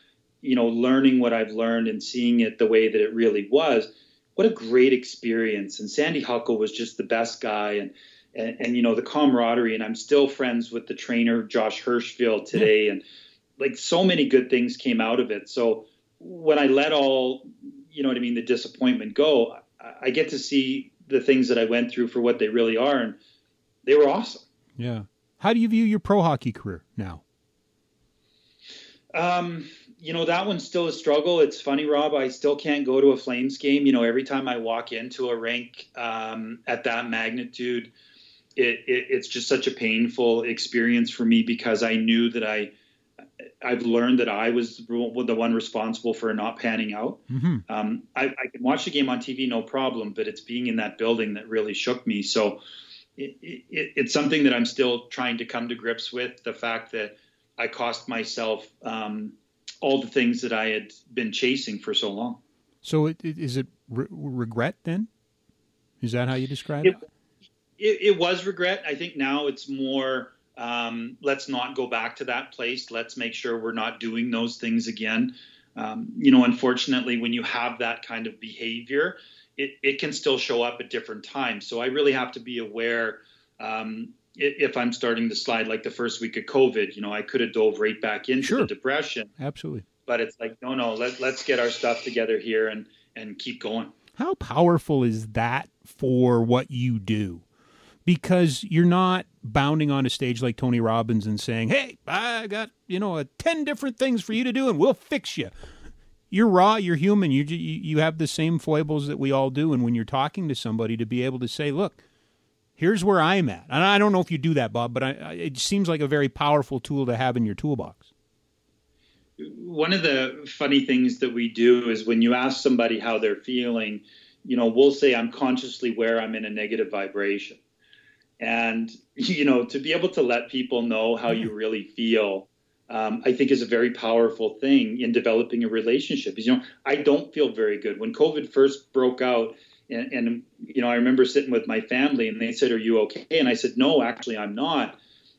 you know, learning what I've learned and seeing it the way that it really was, what a great experience! And Sandy Huckle was just the best guy, and and, and, you know the camaraderie. And i'm still friends with the trainer josh hirschfield today. And like so many good things came out of it. So when i let all you know what i mean the disappointment go I, get to see the things that i went through for what they really are and they were awesome yeah how do you view your pro hockey career now um, you know that one's still a struggle. It's funny, Rob. I still can't go to a Flames game. You know, every time I walk into a rink um, at that magnitude, it, it, it's just such a painful experience for me because I knew that I I've learned that I was the one responsible for not panning out. Mm-hmm. Um, I, I, can watch the game on TV, no problem, but it's being in that building that really shook me. So it, it, it's something that I'm still trying to come to grips with. The fact that I cost myself um, all the things that I had been chasing for so long. So is it re- regret then? Is that how you describe it? it, it was regret. I think now it's more um, let's not go back to that place. Let's make sure we're not doing those things again. Um, you know, unfortunately, when you have that kind of behavior, it, it can still show up at different times. So I really have to be aware um, if I'm starting to slide like the first week of COVID, you know, I could have dove right back into sure. the depression. Absolutely. But it's like, no, no, let, let's get our stuff together here and, and keep going. How powerful is that for what you do? Because you're not bounding on a stage like Tony Robbins and saying, "Hey, I got you know ten different things for you to do, and we'll fix you." You're raw. You're human. You you have the same foibles that we all do. And when you're talking to somebody, to be able to say, "Look, here's where I'm at," and I don't know if you do that, Bob, but I, it seems like a very powerful tool to have in your toolbox. One of the funny things that we do is when you ask somebody how they're feeling, you know, we'll say, "I'm consciously where I'm in a negative vibration." And, you know, to be able to let people know how you really feel, um, I think is a very powerful thing in developing a relationship. Because, you know, I don't feel very good. When COVID first broke out, and, and, you know, I remember sitting with my family and they said, Are you okay? And I said, No, actually, I'm not.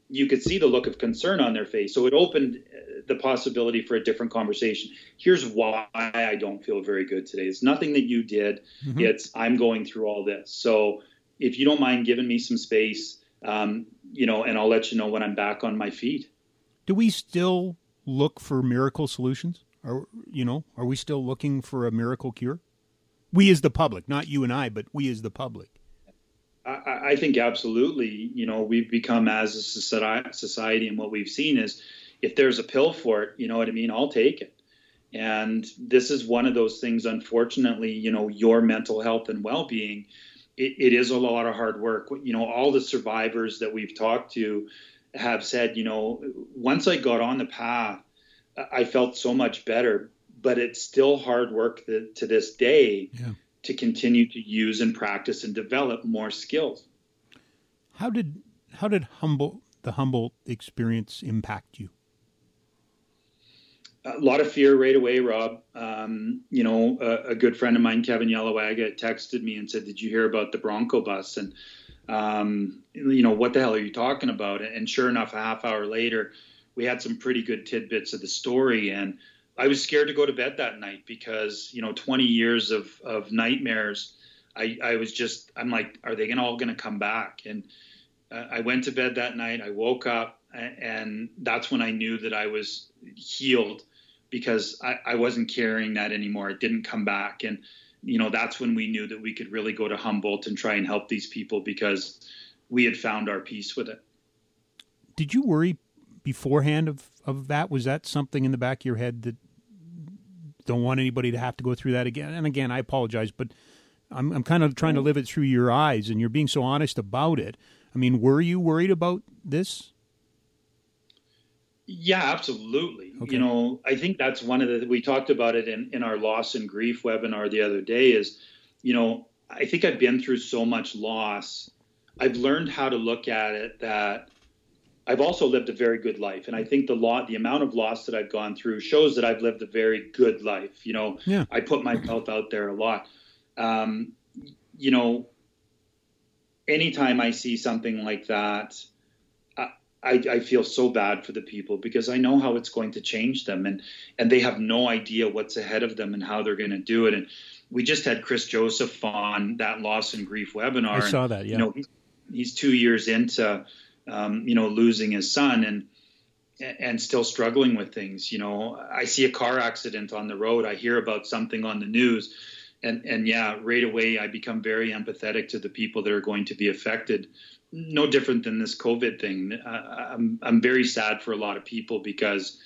You could see the look of concern on their face. So it opened uh, the possibility for a different conversation. Here's why I don't feel very good today. It's nothing that you did, mm-hmm. it's I'm going through all this. So if you don't mind giving me some space, um, you know, and I'll let you know when I'm back on my feet. Do we still look for miracle solutions? Are you know, are we still looking for a miracle cure? We as the public, not you and I, but we as the public. I, I think absolutely. You know, we've become as a society, and what we've seen is, if there's a pill for it, you know what I mean. I'll take it. And this is one of those things. Unfortunately, you know, your mental health and well-being it, it is a lot of hard work. You know, all the survivors that we've talked to have said, you know, once I got on the path, I felt so much better. But it's still hard work that, to this day yeah. to continue to use and practice and develop more skills. How did how did Humboldt the Humboldt experience impact you? A lot of fear right away, Rob. Um, you know, a, a, good friend of mine, Kevin Yellowagga, texted me and said, "Did you hear about the Bronco bus?" And um, you know, what the hell are you talking about? And sure enough, a half hour later, we had some pretty good tidbits of the story, and I was scared to go to bed that night because you know, 20 years of of nightmares. I, I was just, I'm like, are they gonna all gonna come back? And uh, I went to bed that night. I woke up, and that's when I knew that I was healed because I, I wasn't carrying that anymore. It didn't come back. And, you know, that's when we knew that we could really go to Humboldt and try and help these people because we had found our peace with it. Did you worry beforehand of, of that? Was that something in the back of your head that don't want anybody to have to go through that again? And again, I apologize, but I'm, I'm kind of trying to live it through your eyes and you're being so honest about it. I mean, were you worried about this? Yeah, absolutely. Okay. You know, I think that's one of the we talked about it in, in our loss and grief webinar the other day is, you know, I think I've been through so much loss. I've learned how to look at it that I've also lived a very good life. And I think the lot the amount of loss that I've gone through shows that I've lived a very good life. You know, yeah. I put myself out there a lot. Um, you know, anytime I see something like that, I, I, feel so bad for the people because I know how it's going to change them and and they have no idea what's ahead of them and how they're going to do it. And we just had Chris Joseph on that loss and grief webinar. I saw that. Yeah. You know, he's, he's two years into um, you know losing his son and and still struggling with things. You know, I see a car accident on the road. I hear about something on the news. And, and yeah, right away I become very empathetic to the people that are going to be affected no different than this COVID thing. Uh, I'm I'm very sad for a lot of people because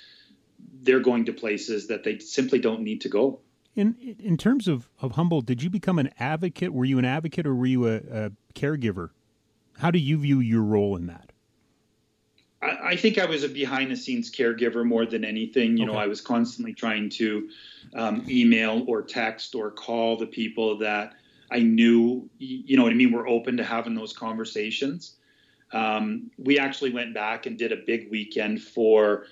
they're going to places that they simply don't need to go. In in terms of of Humboldt, did you become an advocate? Were you an advocate or were you a, a caregiver? How do you view your role in that? I, I think I was a behind the scenes caregiver more than anything. You okay. know, I was constantly trying to um, email or text or call the people that I knew, you know what I mean, we're open to having those conversations. Um, we actually went back and did a big weekend for,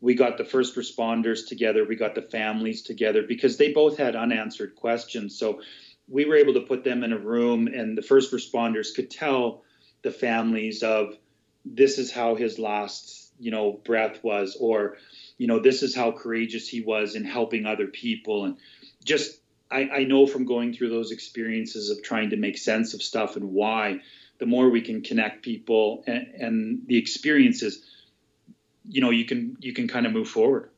we got the first responders together, we got the families together because they both had unanswered questions. So we were able to put them in a room, and the first responders could tell the families of this is how his last, you know, breath was, or, you know, this is how courageous he was in helping other people, and just I, I know from going through those experiences of trying to make sense of stuff and why, the more we can connect people and, and the experiences, you know, you can you can kind of move forward.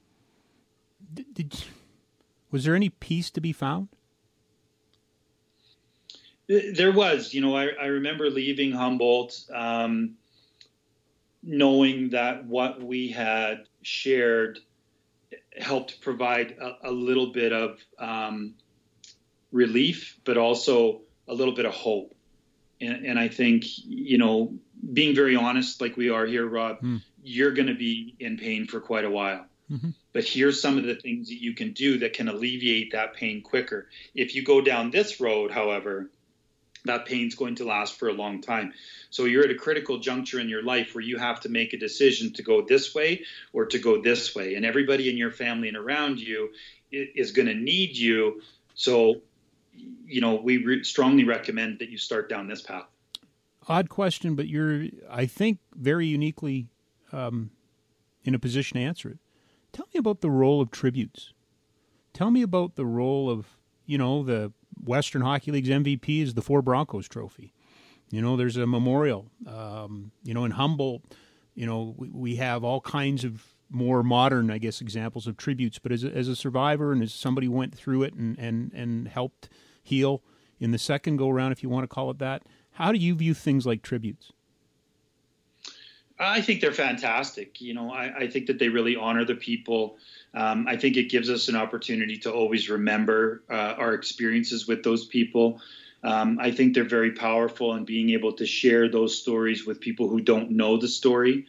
Did, did, was there any peace to be found? There was, you know, I, I remember leaving Humboldt, um, knowing that what we had shared helped provide a, a little bit of um, relief, but also a little bit of hope. And, and I think, you know, being very honest, like we are here, Rob, mm. you're going to be in pain for quite a while. Mm-hmm. But here's some of the things that you can do that can alleviate that pain quicker. If you go down this road, however, that pain's going to last for a long time. So you're at a critical juncture in your life where you have to make a decision to go this way or to go this way. And everybody in your family and around you is going to need you. So, you know, we re- strongly recommend that you start down this path. Odd question, but you're, I think, very uniquely um, in a position to answer it. Tell me about the role of tributes. Tell me about the role of, you know, the Western Hockey League's MVP is the Four Broncos Trophy. You know, there's a memorial. Um, you know, in Humboldt, you know, we, we have all kinds of more modern, I guess, examples of tributes. But as a, as a survivor and as somebody went through it and, and, and helped heal in the second go around, if you want to call it that, how do you view things like tributes? I think they're fantastic. You know, I, I think that they really honor the people. Um, I think it gives us an opportunity to always remember uh, our experiences with those people. Um, I think they're very powerful in being able to share those stories with people who don't know the story.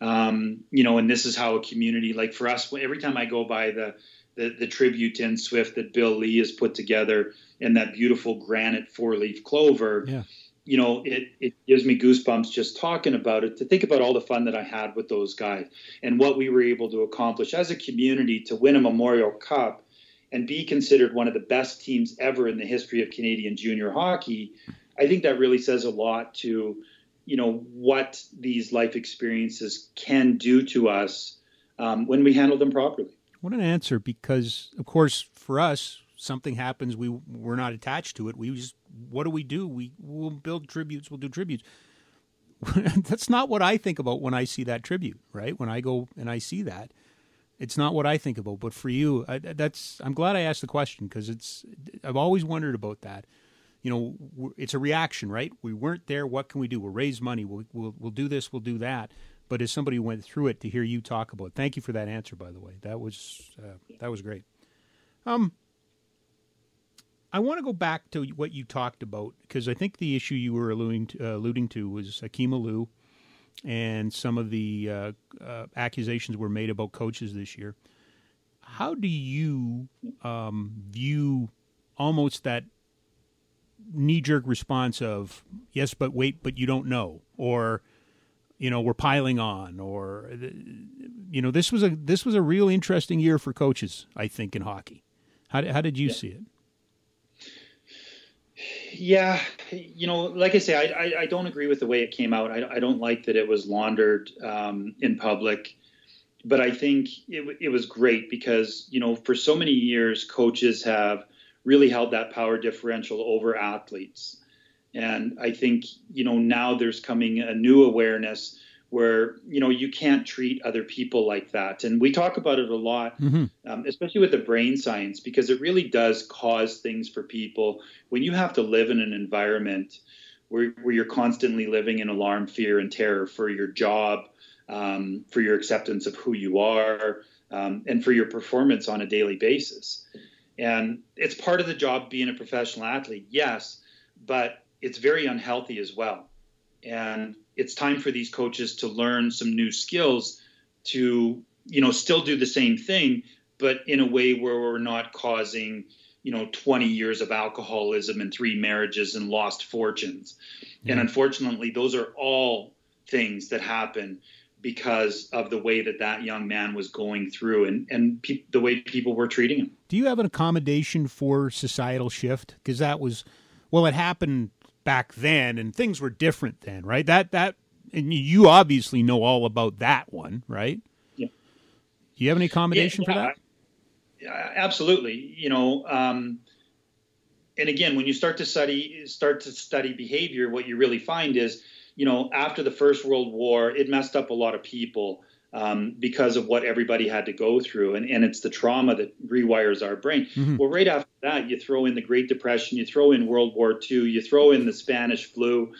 Um, you know, and this is how a community, like for us, every time I go by the the, the tribute in Swift that Bill Lee has put together and that beautiful granite four leaf clover. Yeah you know, it, it gives me goosebumps just talking about it to think about all the fun that I had with those guys and what we were able to accomplish as a community to win a Memorial Cup and be considered one of the best teams ever in the history of Canadian junior hockey. I think that really says a lot to, you know, what these life experiences can do to us um, when we handle them properly. What an answer! Because of course, for us, something happens, we we're not attached to it. We just what do we do? We will build tributes. We'll do tributes. That's not what I think about when I see that tribute. Right when I go and I see that, it's not what I think about. But for you, I, that's I'm glad I asked the question because it's I've always wondered about that. You know, it's a reaction, right? We weren't there. What can we do? We'll raise money. We'll we'll, we'll do this. We'll do that. But as somebody who went through it, to hear you talk about, it, thank you for that answer. By the way, that was uh, that was great. Um, I want to go back to what you talked about because I think the issue you were alluding to, uh, alluding to was Akim Aliu and some of the uh, uh, accusations were made about coaches this year. How do you um, view almost that knee jerk response of yes, but wait, but you don't know, or you know we're piling on, or you know this was a this was a real interesting year for coaches. I think in hockey. How, how did you yeah. see it? Yeah, you know, like I say, I, I, I, don't agree with the way it came out. I, I don't like that it was laundered um, in public, but I think it, it was great because, you know, for so many years, coaches have really held that power differential over athletes. And I think, you know, now there's coming a new awareness where you know you can't treat other people like that. And we talk about it a lot mm-hmm. um, especially with the brain science because it really does cause things for people. When you have to live in an environment where, where you're constantly living in alarm fear and terror for your job um, for your acceptance of who you are um, and for your performance on a daily basis. And it's part of the job being a professional athlete yes but it's very unhealthy as well. And it's time for these coaches to learn some new skills to you know still do the same thing but in a way where we're not causing you know 20 years of alcoholism and three marriages and lost fortunes. Yeah. and mm-hmm. unfortunately those are all things that happen because of the way that that young man was going through and and pe- the way people were treating him. Do you have an accommodation for societal shift? Because that was well it happened back then, and things were different then, right? That that and you obviously know all about that one, right? Yeah. Do you have any accommodation yeah, yeah, for that? Yeah, absolutely. You know, um, and again, when you start to study start to study behavior, what you really find is, you know, after the First World War, it messed up a lot of people um, because of what everybody had to go through. And, and it's the trauma that rewires our brain. Mm-hmm. Well, right after that, you throw in the Great Depression, you throw in World War II, you throw in the Spanish flu.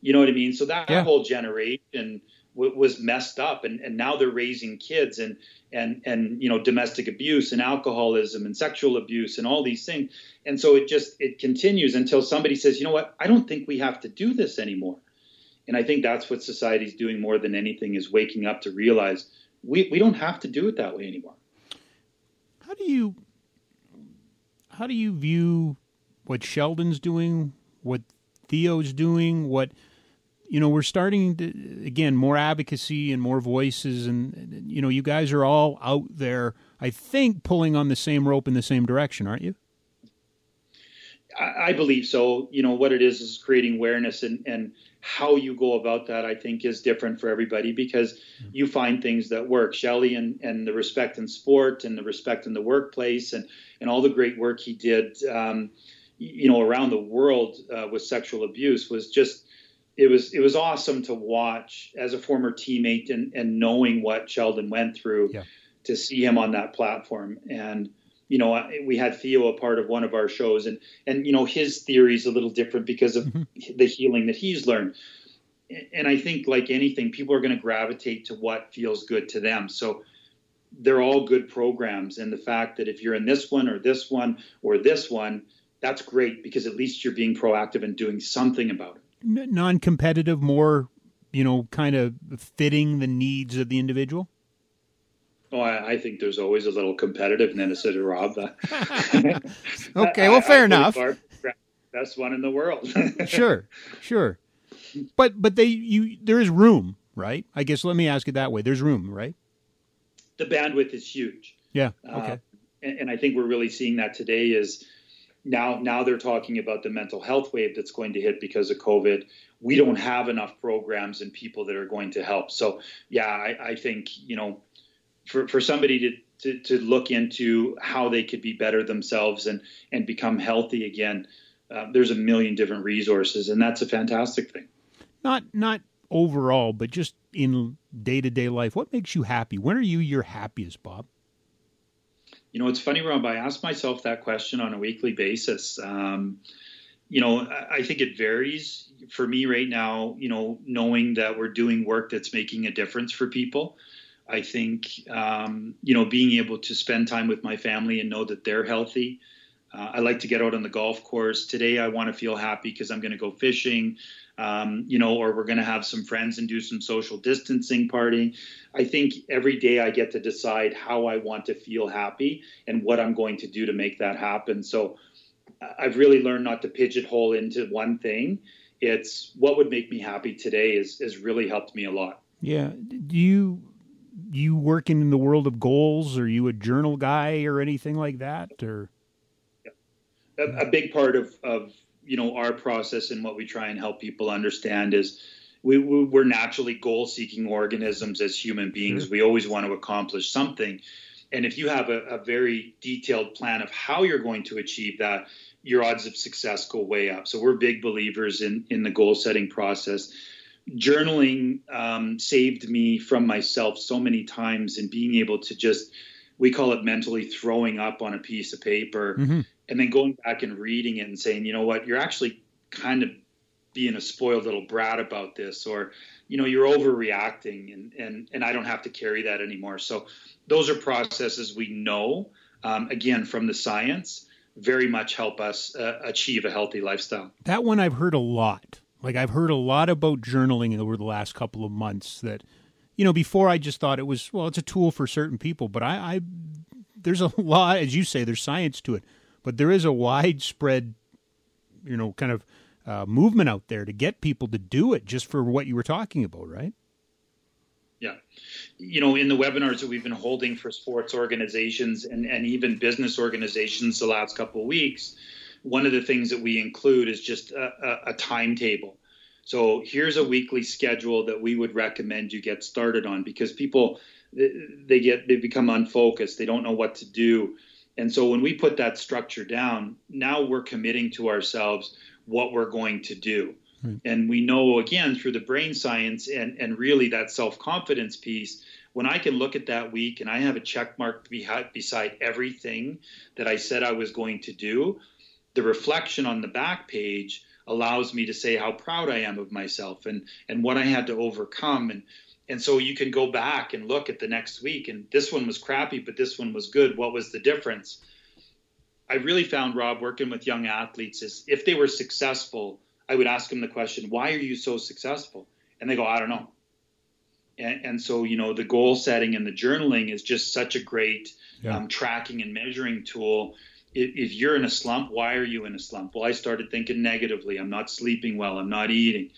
You know what I mean? So that yeah. whole generation w- was messed up, and, and now they're raising kids and and and you know domestic abuse and alcoholism and sexual abuse and all these things. And so it just it continues until somebody says, you know what? I don't think we have to do this anymore. And I think that's what society's doing more than anything is waking up to realize we, we don't have to do it that way anymore. How do you how do you view what Sheldon's doing, what Theo's doing, what you know, we're starting to again more advocacy and more voices, and you know, you guys are all out there. I think pulling on the same rope in the same direction, aren't you? I, I believe so. You know, what it is is creating awareness and and how you go about that, I think, is different for everybody because mm-hmm. you find things that work. Shelley and, and the respect in sport and the respect in the workplace and, and all the great work he did, um, you know, around the world uh, with sexual abuse was just it was it was awesome to watch as a former teammate and, and knowing what Sheldon went through yeah. to see him on that platform and you know we had Theo a part of one of our shows and and you know his theory is a little different because of mm-hmm. the healing that he's learned. And I think like anything people are going to gravitate to what feels good to them. So they're all good programs and the fact that if you're in this one or this one or this one that's great because at least you're being proactive and doing something about it. Non-competitive more you know kind of fitting the needs of the individual Oh, I, I, think there's always a little competitiveness at Rob. okay, well, fair enough. Best one in the world. sure, sure, but but they you there is room, right? I guess let me ask it that way. There's room, right? The bandwidth is huge. Yeah. Uh, okay. Uh, and, and I think we're really seeing that today. Is now now they're talking about the mental health wave that's going to hit because of COVID. We don't have enough programs and people that are going to help. So yeah, I, I think you know for, for somebody to, to, to, look into how they could be better themselves and, and become healthy again, uh, there's a million different resources, and that's a fantastic thing. Not not overall, but just in day to day life. What makes you happy? When are you your happiest, Bob? You know, it's funny, Rob. I ask myself that question on a weekly basis. Um, you know, I think it varies. For me right now, you know, knowing that we're doing work that's making a difference for people, I think um, you know being able to spend time with my family and know that they're healthy. Uh, I like to get out on the golf course. Today, I want to feel happy because I'm going to go fishing, um, you know, or we're going to have some friends and do some social distancing partying. I think every day I get to decide how I want to feel happy and what I'm going to do to make that happen. So I've really learned not to pigeonhole into one thing. It's what would make me happy today is has really helped me a lot. Yeah. Do you you working in the world of goals? Are you a journal guy or anything like that? Or a, a big part of, of you know our process and what we try and help people understand is we, we are naturally goal seeking organisms as human beings. We always want to accomplish something. And if you have a, a, very detailed plan of how you're going to achieve that, your odds of success go way up. So we're big believers in in the goal setting process journaling um, saved me from myself so many times and being able to just we call it mentally throwing up on a piece of paper mm-hmm. and then going back and reading it and saying you know what? You're actually kind of being a spoiled little brat about this or you know you're overreacting and and and I don't have to carry that anymore. So those are processes we know um, again from the science very much help us uh, achieve a healthy lifestyle. That one I've heard a lot like I've heard a lot about journaling over the last couple of months that you know before I just thought it was well it's a tool for certain people but I, I there's a lot as you say there's science to it but there is a widespread you know kind of uh, movement out there to get people to do it just for what you were talking about right? Yeah. You know in the webinars that we've been holding for sports organizations and, and even business organizations the last couple of weeks one of the things that we include is just a, a, a timetable. So here's a weekly schedule that we would recommend you get started on because people they get they become unfocused. They don't know what to do. And so when we put that structure down, now we're committing to ourselves what we're going to do. Hmm. And we know again through the brain science and, and really that self confidence piece, when I can look at that week and I have a check mark beside everything that I said I was going to do, the reflection on the back page allows me to say how proud I am of myself and and what I had to overcome. And and so you can go back and look at the next week and this one was crappy but this one was good. What was the difference? I really found Rob working with young athletes is if they were successful I would ask them the question why are you so successful? And they go I don't know. And, and so you know the goal setting and the journaling is just such a great yeah. um, tracking and measuring tool if, you're in a slump, why are you in a slump? Well, I started thinking negatively. I'm not sleeping well. I'm not eating.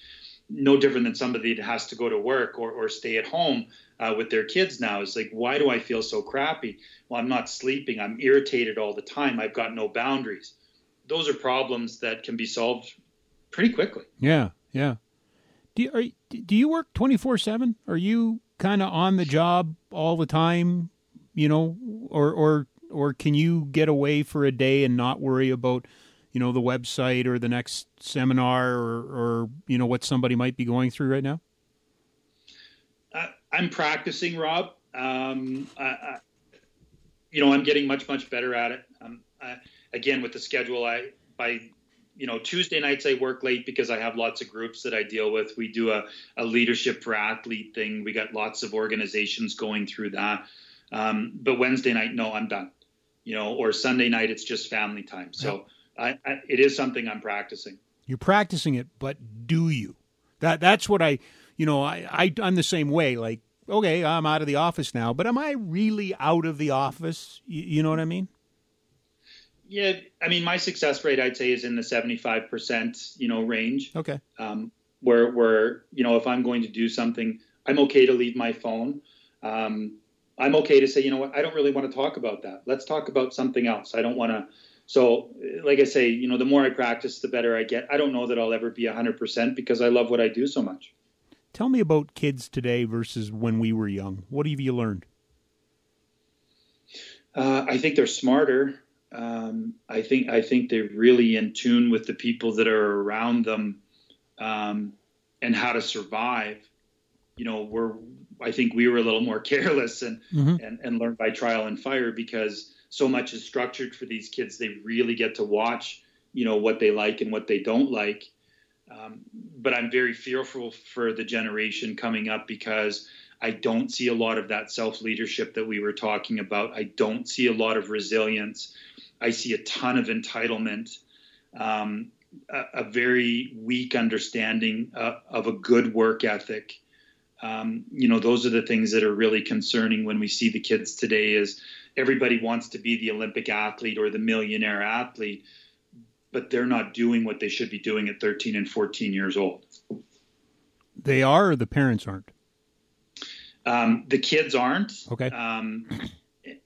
No different than somebody that has to go to work or, or stay at home uh, with their kids now. It's like, why do I feel so crappy? Well, I'm not sleeping. I'm irritated all the time. I've got no boundaries. Those are problems that can be solved pretty quickly. Yeah, yeah. Do you, are, do you work 24 7? Are you kind of on the job all the time, you know, or, or, or can you get away for a day and not worry about, you know, the website or the next seminar or, or you know, what somebody might be going through right now? I, am practicing, Rob. Um, I, I, you know, I'm getting much, much better at it. Um, I, again, with the schedule, I by you know Tuesday nights I work late because I have lots of groups that I deal with. We do a, a leadership for athlete thing. We got lots of organizations going through that. Um, but Wednesday night, no, I'm done. You know, or Sunday night, it's just family time. So I, I, it is something I'm practicing. You're practicing it, but do you? That that's what I, you know, I, I I'm the same way. Like, okay, I'm out of the office now, but am I really out of the office? you, you know what I mean? Yeah, I mean, my success rate I'd say is in the seventy-five percent, you know, range. Okay. Um, where where you know if I'm going to do something, I'm okay to leave my phone. Um, I'm okay to say, you know what, I don't really want to talk about that. Let's talk about something else. I don't want to. So, like I say, you know, the more I practice, the better I get. I don't know that I'll ever be 100% because I love what I do so much. Tell me about kids today versus when we were young. What have you learned? Uh, I think they're smarter. Um, I think I think they're really in tune with the people that are around them um, and how to survive. You know, we're I think we were a little more careless and mm-hmm. and and learned by trial and fire because so much is structured for these kids. They really get to watch, you know, what they like and what they don't like. Um, but I'm very fearful for the generation coming up because I don't see a lot of that self leadership that we were talking about. I don't see a lot of resilience. I see a ton of entitlement, um, a, a, very weak understanding uh, of a good work ethic. Um, you know, those are the things that are really concerning when we see the kids today. Is everybody wants to be the Olympic athlete or the millionaire athlete, but they're not doing what they should be doing at 13 and 14 years old. They are, or the parents aren't. Um, the kids aren't. Okay. Um,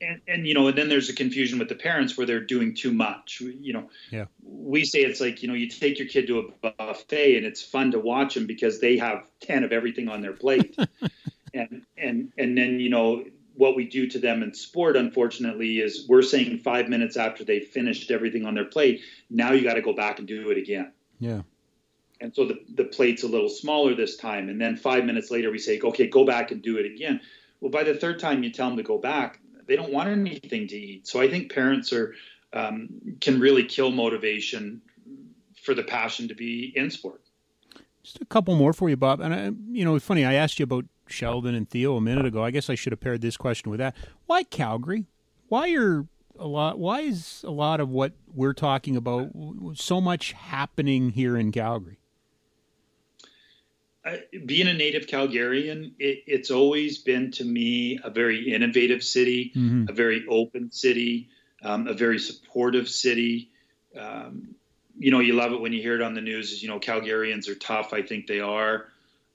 and, and, you know, and then there's a confusion with the parents where they're doing too much. You know, yeah. We say it's like you know, you take your kid to a buffet and it's fun to watch them because they have ten of everything on their plate, and and and then you know what we do to them in sport, unfortunately, is we're saying five minutes after they've finished everything on their plate, now you got to go back and do it again. Yeah. And so the, the plate's a little smaller this time. And then five minutes later, we say, okay, go back and do it again. Well, by the third time you tell them to go back, they don't want anything to eat. So I think parents are um, can really kill motivation for the passion to be in sport. Just a couple more for you, Bob. And I, you know, it's funny. I asked you about Sheldon and Theo a minute ago. I guess I should have paired this question with that. Why Calgary? Why are a lot? Why is a lot of what we're talking about so much happening here in Calgary? Being a native Calgarian, it, it's always been to me a very innovative city, mm-hmm. a very open city, um, a very supportive city. Um, you know, you love it when you hear it on the news. You know, Calgarians are tough. I think they are.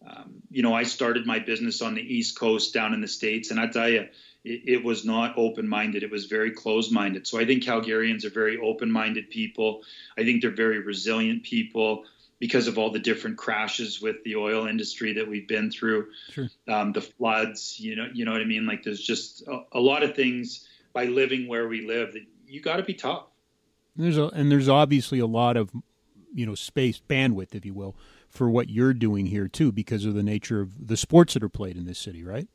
Um, you know, I started my business on the East Coast down in the States, and I tell you, it, it was not open minded. It was very closed minded. So I think Calgarians are very open minded people. I think they're very resilient people because of all the different crashes with the oil industry that we've been through, sure. um, the floods. You know, you know what I mean. Like there's just a, a lot of things by living where we live that you got to be tough. There's a, and there's obviously a lot of you know space bandwidth, if you will, for what you're doing here too, because of the nature of the sports that are played in this city, right?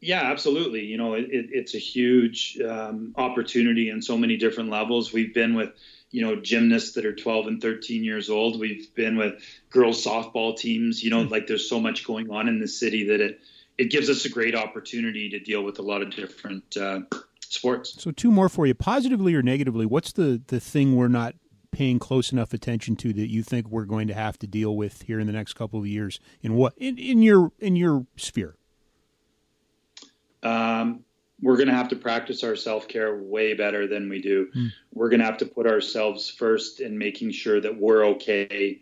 Yeah, absolutely. You know, it, it's a huge um, opportunity in so many different levels. We've been with you know gymnasts that are 12 and 13 years old. We've been with girls softball teams you know like there's so much going on in the city that it it gives us a great opportunity to deal with a lot of different uh, sports. So two more for you positively or negatively what's the the thing we're not paying close enough attention to that you think we're going to have to deal with here in the next couple of years in what in, in your in your sphere? Um we're going to have to practice our self care way better than we do. Mm. We're going to have to put ourselves first in making sure that we're okay.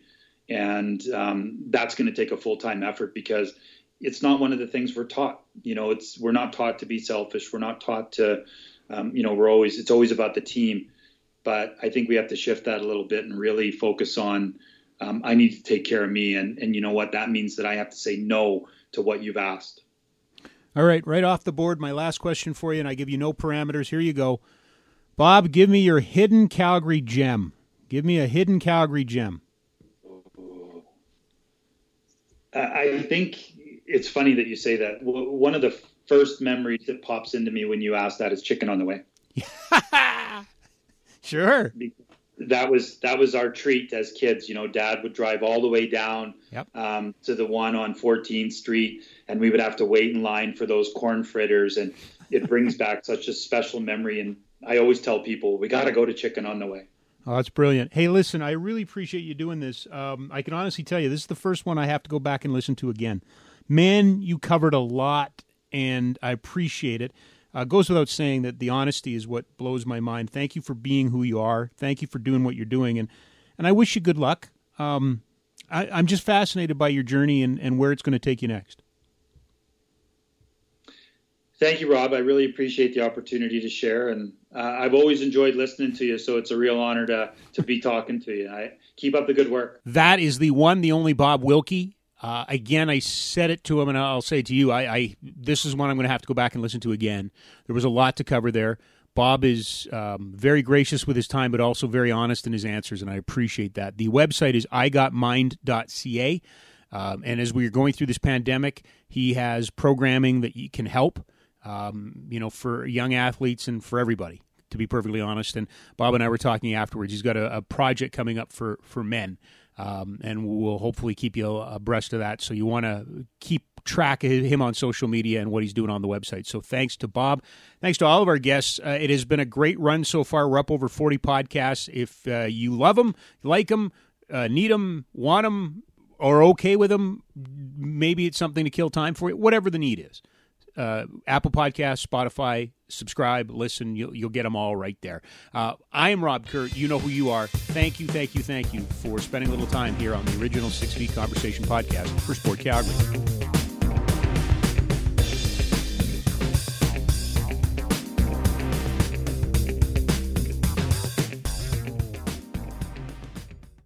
And um, that's going to take a full time effort because it's not one of the things we're taught. You know, it's we're not taught to be selfish. We're not taught to, um, you know, we're always it's always about the team. But I think we have to shift that a little bit and really focus on. Um, I need to take care of me, and and you know what that means that I have to say no to what you've asked. All right, right off the board, my last question for you, and I give you no parameters. Here you go. Bob, give me your hidden Calgary gem. Give me a hidden Calgary gem. I think it's funny that you say that. One of the first memories that pops into me when you ask that is chicken on the way. sure that was that was our treat as kids. You know, Dad would drive all the way down yep. um, to the one on 14th Street, and we would have to wait in line for those corn fritters, and it brings back such a special memory. And I always tell people we got to go to Chicken on the Way. Oh, that's brilliant. Hey, listen, I really appreciate you doing this. Um, I can honestly tell you, this is the first one I have to go back and listen to again. Man, you covered a lot, and I appreciate it. Uh, goes without saying that the honesty is what blows my mind. Thank you for being who you are. Thank you for doing what you're doing, and and I wish you good luck. Um, I, I'm just fascinated by your journey and, and where it's going to take you next. Thank you, Rob. I really appreciate the opportunity to share, and uh, I've always enjoyed listening to you. So it's a real honor to to be talking to you. I keep up the good work. That is the one, the only Bob Wilkie. Uh, again, I said it to him, and I'll say it to you. I, I this is one I'm going to have to go back and listen to again. There was a lot to cover there. Bob is um, very gracious with his time, but also very honest in his answers, and I appreciate that. The website is igotmind.ca. Um, and as we are going through this pandemic, he has programming that can help, um, you know, for young athletes and for everybody. To be perfectly honest, and Bob and I were talking afterwards. He's got a, a project coming up for for men um, and we'll hopefully keep you abreast of that. So you want to keep track of him on social media and what he's doing on the website. So thanks to Bob. Thanks to all of our guests. Uh, it has been a great run so far. We're up over 40 podcasts. If uh, you love them, like them, uh, need them, want them, or okay with them, maybe it's something to kill time for you, whatever the need is uh, Apple Podcasts, Spotify. Subscribe, listen. You'll, you'll get them all right there. Uh, I am Rob Kurt. You know who you are. Thank you, thank you, thank you for spending a little time here on the original Six Feet Conversation podcast for Sport Calgary.